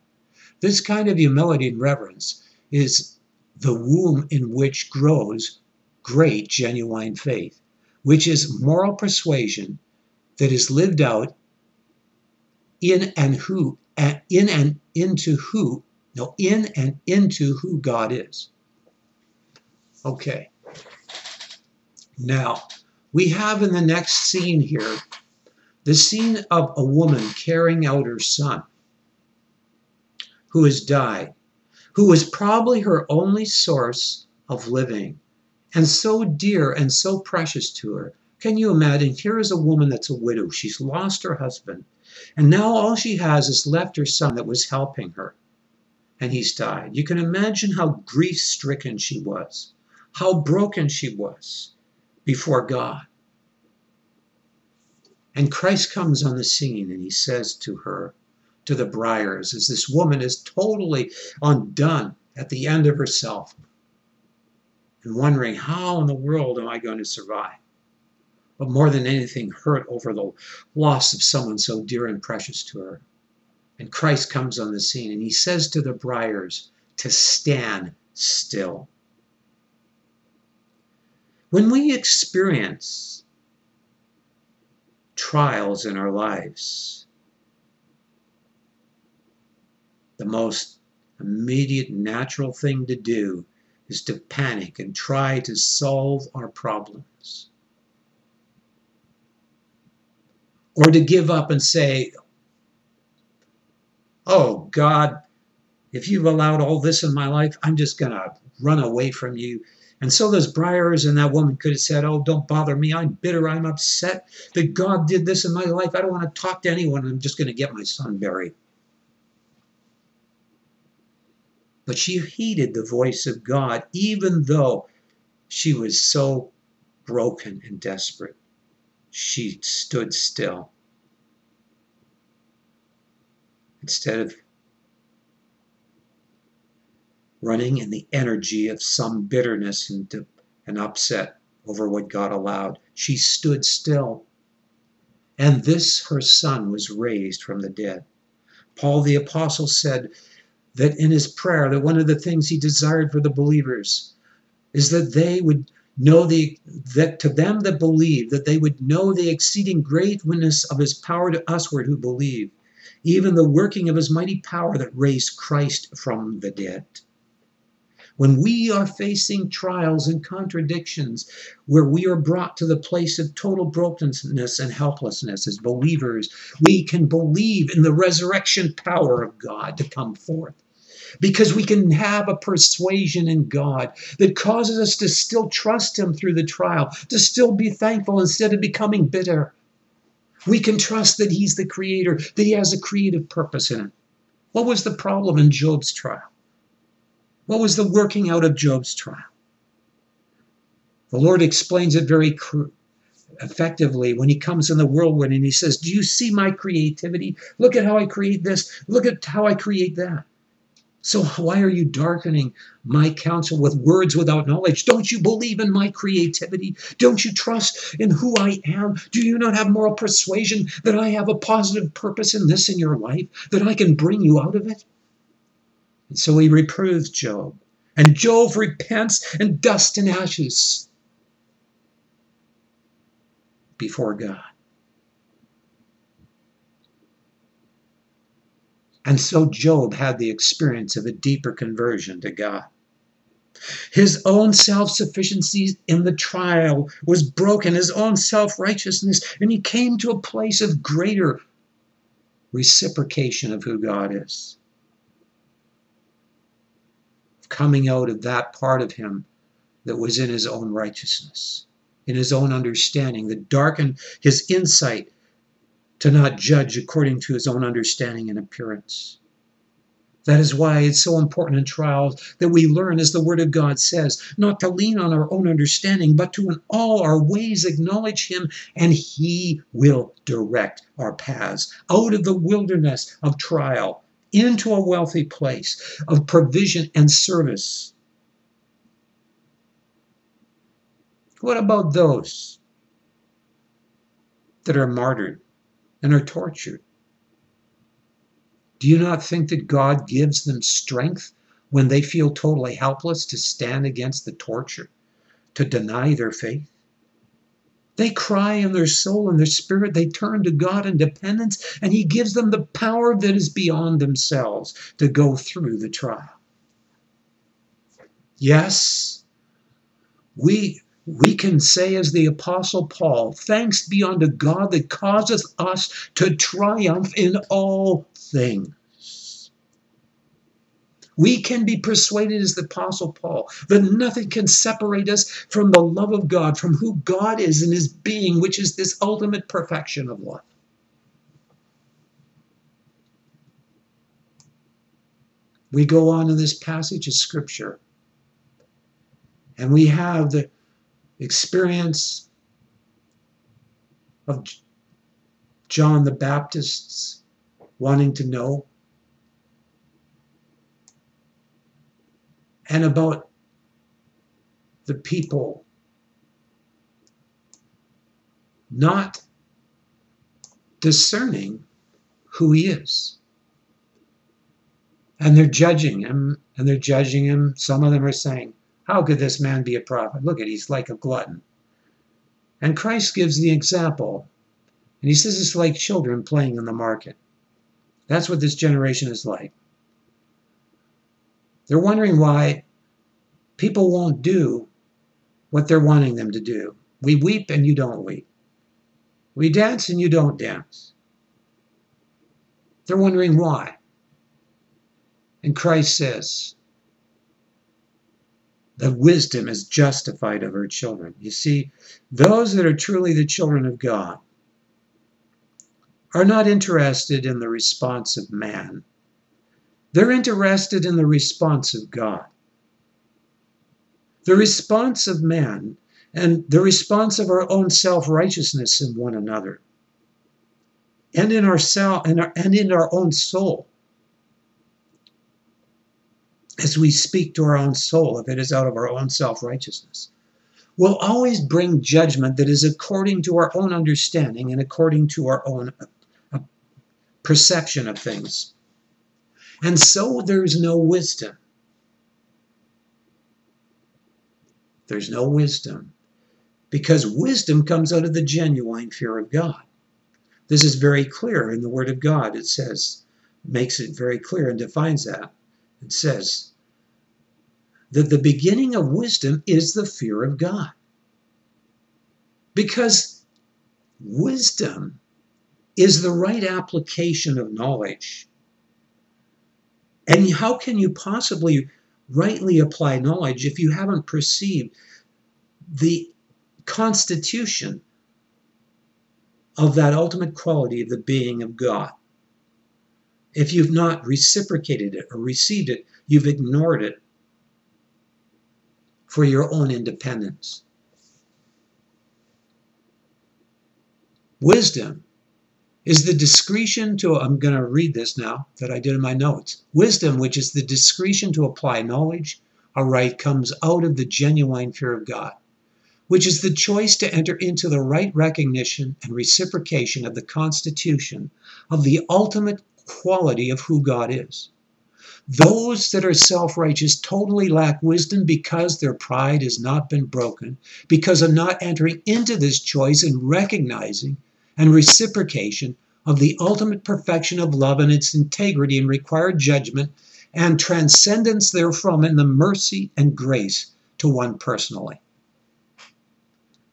This kind of humility and reverence is the womb in which grows great genuine faith, which is moral persuasion that is lived out in and who in and into who no in and into who God is. Okay. Now, we have in the next scene here the scene of a woman carrying out her son who has died, who was probably her only source of living and so dear and so precious to her. Can you imagine? Here is a woman that's a widow. She's lost her husband. And now all she has is left her son that was helping her. And he's died. You can imagine how grief stricken she was, how broken she was before God. And Christ comes on the scene and he says to her, to the briars, as this woman is totally undone at the end of herself and wondering, how in the world am I going to survive? But more than anything, hurt over the loss of someone so dear and precious to her. And Christ comes on the scene and he says to the briars to stand still. When we experience trials in our lives, the most immediate natural thing to do is to panic and try to solve our problems. Or to give up and say, Oh God, if you've allowed all this in my life, I'm just going to run away from you. And so those briars and that woman could have said, Oh, don't bother me. I'm bitter. I'm upset that God did this in my life. I don't want to talk to anyone. I'm just going to get my son buried. But she heeded the voice of God, even though she was so broken and desperate she stood still. Instead of running in the energy of some bitterness and, and upset over what God allowed, she stood still. And this, her son, was raised from the dead. Paul the Apostle said that in his prayer, that one of the things he desired for the believers is that they would know the that to them that believe that they would know the exceeding greatness of his power to usward who believe even the working of his mighty power that raised christ from the dead. When we are facing trials and contradictions where we are brought to the place of total brokenness and helplessness as believers we can believe in the resurrection power of god to come forth because we can have a persuasion in God that causes us to still trust Him through the trial, to still be thankful instead of becoming bitter. We can trust that He's the Creator, that He has a creative purpose in it. What was the problem in Job's trial? What was the working out of Job's trial? The Lord explains it very effectively when he comes in the whirlwind and he says, Do you see my creativity? Look at how I create this. Look at how I create that. So why are you darkening my counsel with words without knowledge? Don't you believe in my creativity? Don't you trust in who I am? Do you not have moral persuasion that I have a positive purpose in this in your life, that I can bring you out of it? And so he reproves Job. And Job repents and dust and ashes before God. And so Job had the experience of a deeper conversion to God. His own self sufficiency in the trial was broken, his own self righteousness, and he came to a place of greater reciprocation of who God is. Coming out of that part of him that was in his own righteousness, in his own understanding, that darkened his insight to not judge according to his own understanding and appearance. That is why it's so important in trials that we learn, as the Word of God says, not to lean on our own understanding, but to in all our ways acknowledge Him, and He will direct our paths out of the wilderness of trial into a wealthy place of provision and service. What about those that are martyred and are tortured? Do you not think that God gives them strength when they feel totally helpless to stand against the torture, to deny their faith? They cry in their soul and their spirit. They turn to God in dependence, and He gives them the power that is beyond themselves to go through the trial. Yes, we we can say, as the Apostle Paul, thanks be unto God that causeth us to triumph in all things. We can be persuaded, as the Apostle Paul, that nothing can separate us from the love of God, from who God is in his being, which is this ultimate perfection of love. We go on in this passage of Scripture, and we have the experience of John the Baptist's wanting to know and about the people not discerning who he is. And they're judging him, and they're judging him. Some of them are saying, how could this man be a prophet? Look at he's like a glutton. And Christ gives the example. And he says it's like children playing in the market. That's what this generation is like. They're wondering why people won't do what they're wanting them to do. We weep and you don't weep. We dance and you don't dance. They're wondering why. And Christ says, the wisdom is justified of her children. You see, those that are truly the children of God are not interested in the response of man. They're interested in the response of God. The response of man and the response of our own self-righteousness in one another and in our, and, our, and in our own soul as we speak to our own soul, if it is out of our own self righteousness, will always bring judgment that is according to our own understanding and according to our own uh, perception of things. And so there's no wisdom. There's no wisdom because wisdom comes out of the genuine fear of God. This is very clear in the Word of God. It says, makes it very clear and defines that. It says that the beginning of wisdom is the fear of God. Because wisdom is the right application of knowledge. And how can you possibly rightly apply knowledge if you haven't perceived the constitution of that ultimate quality of the being of God? If you've not reciprocated it or received it, you've ignored it for your own independence. Wisdom is the discretion to, I'm going to read this now that I did in my notes. Wisdom, which is the discretion to apply knowledge, aright, comes out of the genuine fear of God, which is the choice to enter into the right recognition and reciprocation of the constitution of the ultimate quality of who God is. Those that are self righteous totally lack wisdom because their pride has not been broken, because of not entering into this choice and recognizing and reciprocation of the ultimate perfection of love and its integrity and required judgment and transcendence therefrom in the mercy and grace to one personally.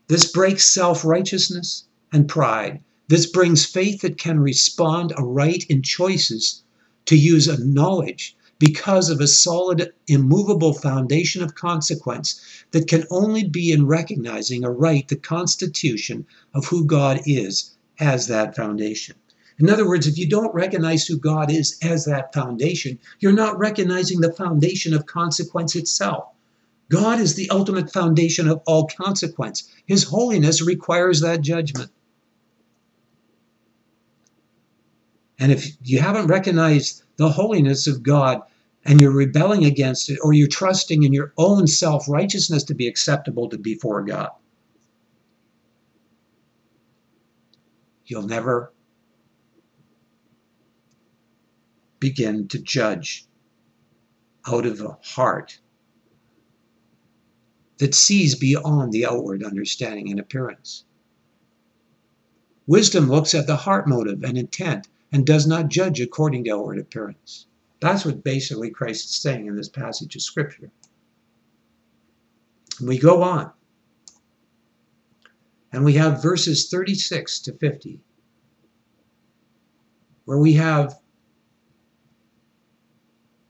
This breaks self righteousness and pride this brings faith that can respond aright in choices to use a knowledge because of a solid, immovable foundation of consequence that can only be in recognizing aright the constitution of who God is as that foundation. In other words, if you don't recognize who God is as that foundation, you're not recognizing the foundation of consequence itself. God is the ultimate foundation of all consequence. His holiness requires that judgment. And if you haven't recognized the holiness of God and you're rebelling against it, or you're trusting in your own self righteousness to be acceptable to before God, you'll never begin to judge out of a heart that sees beyond the outward understanding and appearance. Wisdom looks at the heart motive and intent and does not judge according to outward appearance. That's what basically Christ is saying in this passage of Scripture. We go on. And we have verses 36 to 50, where we have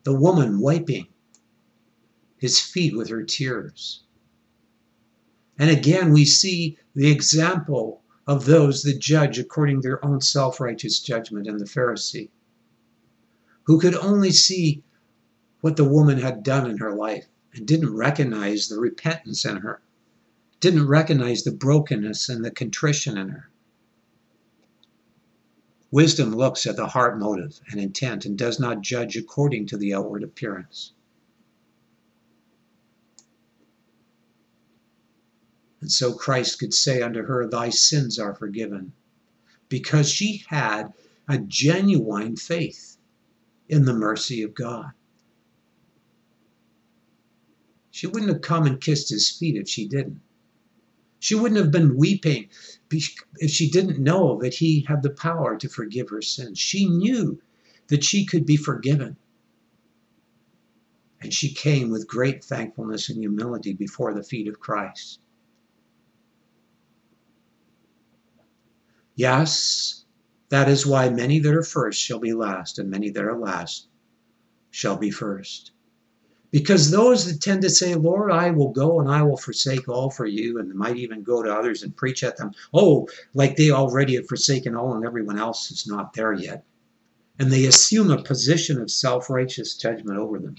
the woman wiping his feet with her tears. And again, we see the example of those that judge according to their own self righteous judgment and the Pharisee, who could only see what the woman had done in her life and didn't recognize the repentance in her, didn't recognize the brokenness and the contrition in her. Wisdom looks at the heart motive and intent and does not judge according to the outward appearance. And so Christ could say unto her, Thy sins are forgiven, because she had a genuine faith in the mercy of God. She wouldn't have come and kissed his feet if she didn't. She wouldn't have been weeping if she didn't know that he had the power to forgive her sins. She knew that she could be forgiven. And she came with great thankfulness and humility before the feet of Christ. Yes, that is why many that are first shall be last, and many that are last shall be first. Because those that tend to say, Lord, I will go and I will forsake all for you, and might even go to others and preach at them, oh, like they already have forsaken all and everyone else is not there yet. And they assume a position of self righteous judgment over them.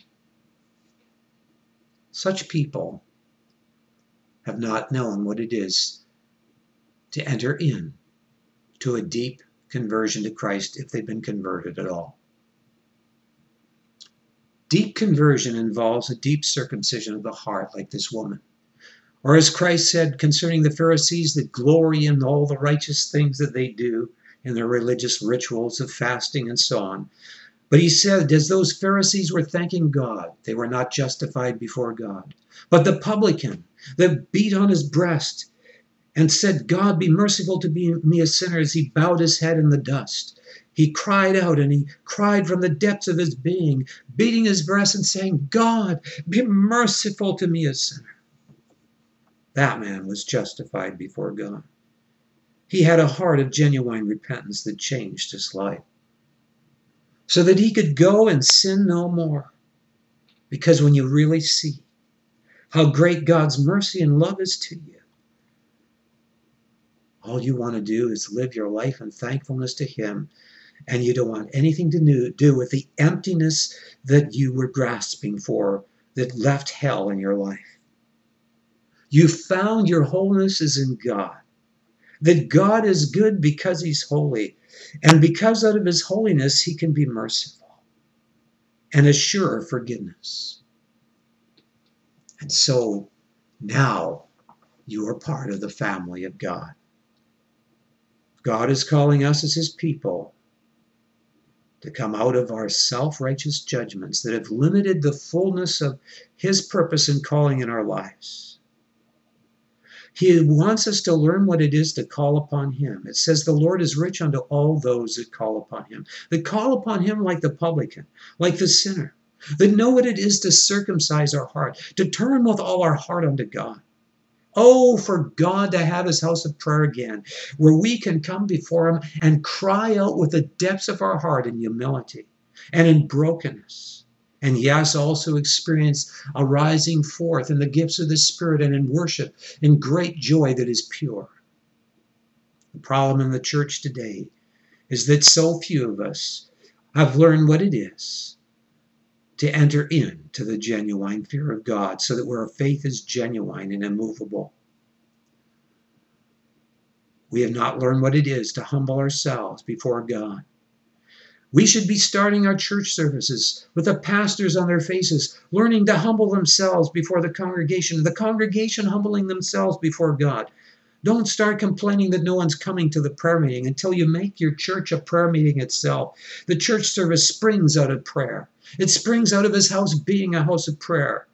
Such people have not known what it is to enter in to a deep conversion to Christ if they've been converted at all. Deep conversion involves a deep circumcision of the heart, like this woman. Or as Christ said concerning the Pharisees that glory in all the righteous things that they do in their religious rituals of fasting and so on. But he said, as those Pharisees were thanking God, they were not justified before God. But the publican that beat on his breast and said, God, be merciful to me, a sinner, as he bowed his head in the dust. He cried out and he cried from the depths of his being, beating his breast and saying, God, be merciful to me, a sinner. That man was justified before God. He had a heart of genuine repentance that changed his life so that he could go and sin no more. Because when you really see how great God's mercy and love is to you, all you want to do is live your life in thankfulness to Him, and you don't want anything to do with the emptiness that you were grasping for that left hell in your life. You found your wholeness is in God, that God is good because He's holy, and because out of His holiness He can be merciful and assure forgiveness. And so now you are part of the family of God. God is calling us as his people to come out of our self righteous judgments that have limited the fullness of his purpose and calling in our lives. He wants us to learn what it is to call upon him. It says, The Lord is rich unto all those that call upon him, that call upon him like the publican, like the sinner, that know what it is to circumcise our heart, to turn with all our heart unto God. Oh, for God to have his house of prayer again, where we can come before him and cry out with the depths of our heart in humility and in brokenness And yes, also experience a rising forth in the gifts of the Spirit and in worship in great joy that is pure. The problem in the church today is that so few of us have learned what it is to enter into the genuine fear of God so that our faith is genuine and immovable. We have not learned what it is to humble ourselves before God. We should be starting our church services with the pastors on their faces, learning to humble themselves before the congregation, the congregation humbling themselves before God. Don't start complaining that no one's coming to the prayer meeting until you make your church a prayer meeting itself. The church service springs out of prayer, it springs out of his house being a house of prayer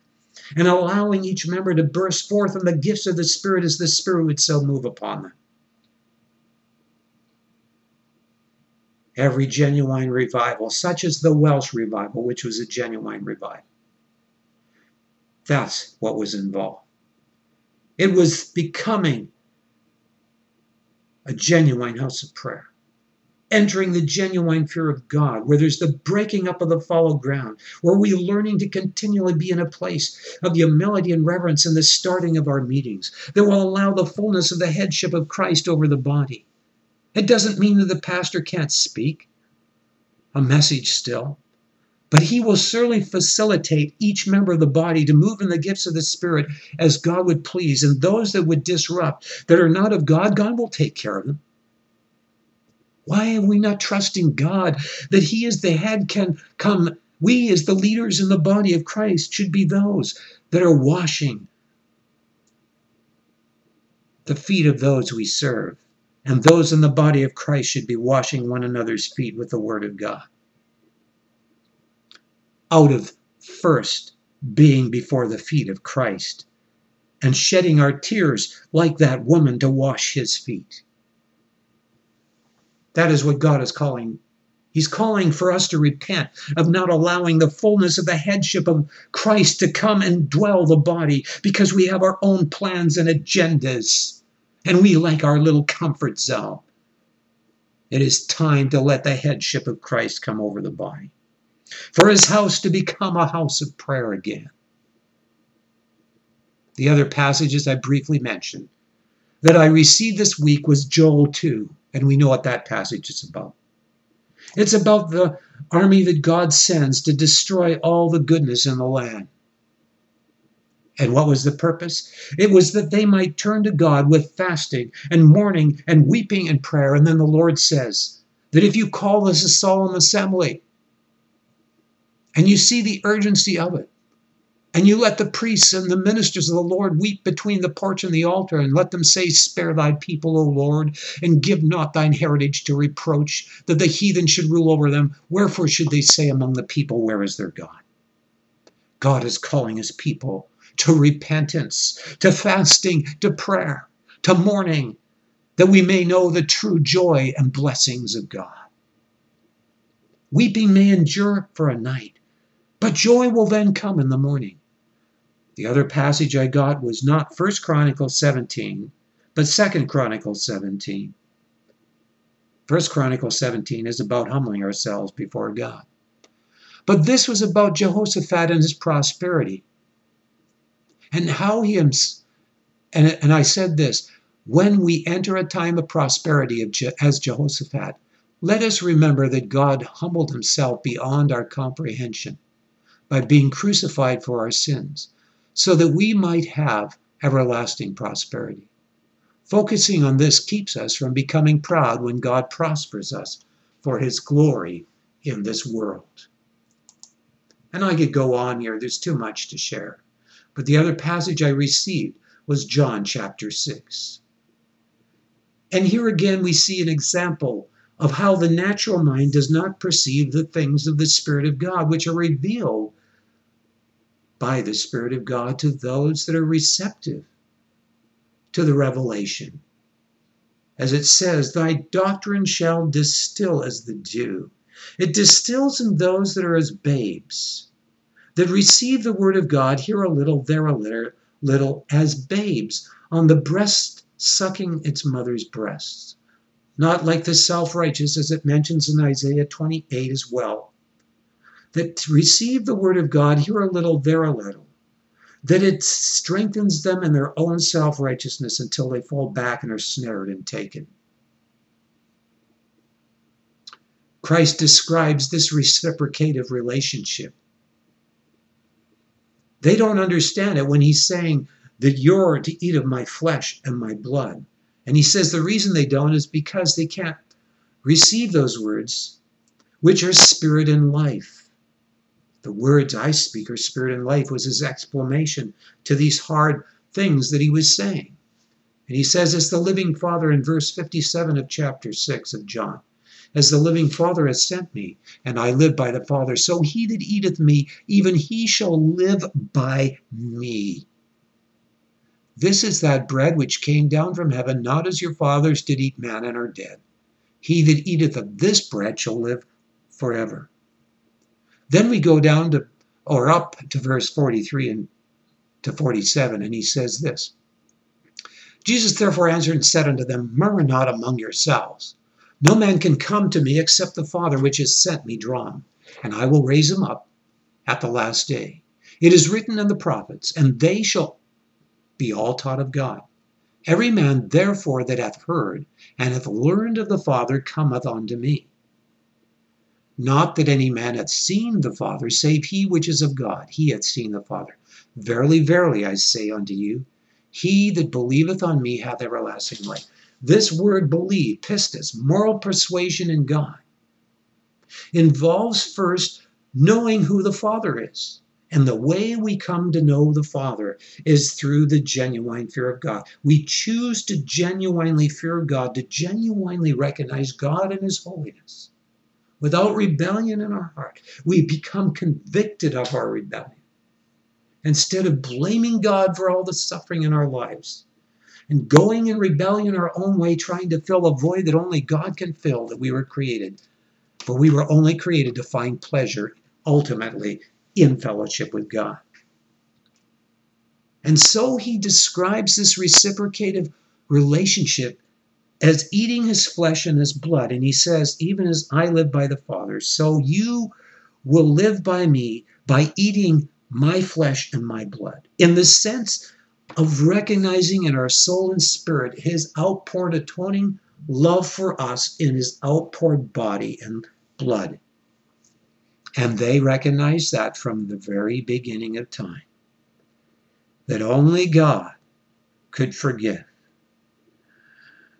and allowing each member to burst forth in the gifts of the Spirit as the Spirit would so move upon them. every genuine revival, such as the Welsh revival, which was a genuine revival. That's what was involved. It was becoming a genuine house of prayer, entering the genuine fear of God, where there's the breaking up of the fallow ground, where we're learning to continually be in a place of humility and reverence in the starting of our meetings that will allow the fullness of the headship of Christ over the body. It doesn't mean that the pastor can't speak. A message still, but he will certainly facilitate each member of the body to move in the gifts of the Spirit as God would please. And those that would disrupt, that are not of God, God will take care of them. Why are we not trusting God that He is the head can come? We, as the leaders in the body of Christ, should be those that are washing the feet of those we serve. And those in the body of Christ should be washing one another's feet with the Word of God. Out of first being before the feet of Christ and shedding our tears like that woman to wash his feet. That is what God is calling. He's calling for us to repent of not allowing the fullness of the headship of Christ to come and dwell the body because we have our own plans and agendas and we like our little comfort zone. It is time to let the headship of Christ come over the body, for his house to become a house of prayer again. The other passages I briefly mentioned that I received this week was Joel 2, and we know what that passage is about. It's about the army that God sends to destroy all the goodness in the land. And what was the purpose? It was that they might turn to God with fasting and mourning and weeping and prayer. And then the Lord says that if you call this a solemn assembly and you see the urgency of it, and you let the priests and the ministers of the Lord weep between the porch and the altar, and let them say, Spare thy people, O Lord, and give not thine heritage to reproach, that the heathen should rule over them. Wherefore should they say among the people, Where is their God? God is calling his people to repentance, to fasting, to prayer, to mourning, that we may know the true joy and blessings of God. Weeping may endure for a night, but joy will then come in the morning. The other passage I got was not First Chronicles 17, but Second Chronicles 17. First Chronicles 17 is about humbling ourselves before God. But this was about Jehoshaphat and his prosperity and how he and, and I said this when we enter a time of prosperity of Je, as Jehoshaphat, let us remember that God humbled himself beyond our comprehension by being crucified for our sins, so that we might have everlasting prosperity. Focusing on this keeps us from becoming proud when God prospers us for his glory in this world. And I could go on here, there's too much to share. But the other passage I received was John chapter 6. And here again we see an example of how the natural mind does not perceive the things of the Spirit of God, which are revealed by the Spirit of God to those that are receptive to the revelation. As it says, Thy doctrine shall distill as the dew. It distills in those that are as babes that receive the word of God, here a little, there a little, little, as babes on the breast sucking its mother's breasts. Not like the self righteous, as it mentions in Isaiah 28 as well, that receive the word of God here a little, there a little, that it strengthens them in their own self righteousness until they fall back and are snared and taken. Christ describes this reciprocative relationship. They don't understand it when he's saying that you're to eat of my flesh and my blood. And he says the reason they don't is because they can't receive those words, which are spirit and life. The words I speak are spirit and life was his exclamation to these hard things that he was saying. And he says, as the living Father in verse 57 of chapter 6 of John, as the living Father has sent me, and I live by the Father, so he that eateth me, even he shall live by me. This is that bread which came down from heaven, not as your fathers did eat manna and are dead. He that eateth of this bread shall live forever. Then we go down to, or up to verse 43 and to 47, and he says this Jesus therefore answered and said unto them, Murmur not among yourselves. No man can come to me except the Father which has sent me draw him, and I will raise him up at the last day. It is written in the prophets, and they shall be all taught of God. Every man therefore that hath heard and hath learned of the Father cometh unto me. Not that any man hath seen the Father, save he which is of God. He hath seen the Father. Verily, verily, I say unto you, he that believeth on me hath everlasting life. This word believe, pistis, moral persuasion in God, involves first knowing who the Father is. And the way we come to know the Father is through the genuine fear of God. We choose to genuinely fear God, to genuinely recognize God and His holiness. Without rebellion in our heart, we become convicted of our rebellion. Instead of blaming God for all the suffering in our lives, and going in rebellion our own way, trying to fill a void that only God can fill, that we were created. For we were only created to find pleasure ultimately in fellowship with God. And so he describes this reciprocative relationship as eating his flesh and his blood. And he says, Even as I live by the Father, so you will live by me by eating my flesh and my blood. In the sense of recognizing in our soul and spirit his outpoured atoning love for us in his outpoured body and blood. And they recognized that from the very beginning of time. That only God could forgive.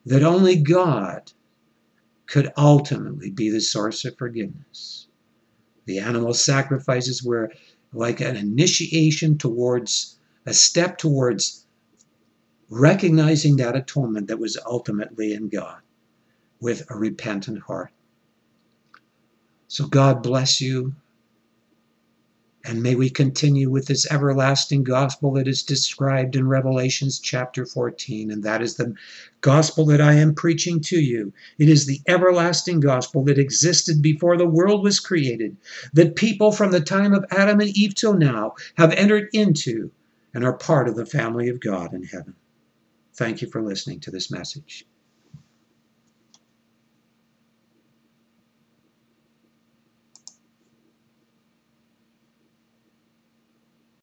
That only God could ultimately be the source of forgiveness. The animal sacrifices were like an initiation towards a step towards recognizing that atonement that was ultimately in God with a repentant heart. So God bless you. And may we continue with this everlasting gospel that is described in Revelations chapter 14. And that is the gospel that I am preaching to you. It is the everlasting gospel that existed before the world was created, that people from the time of Adam and Eve till now have entered into and are part of the family of God in heaven. Thank you for listening to this message.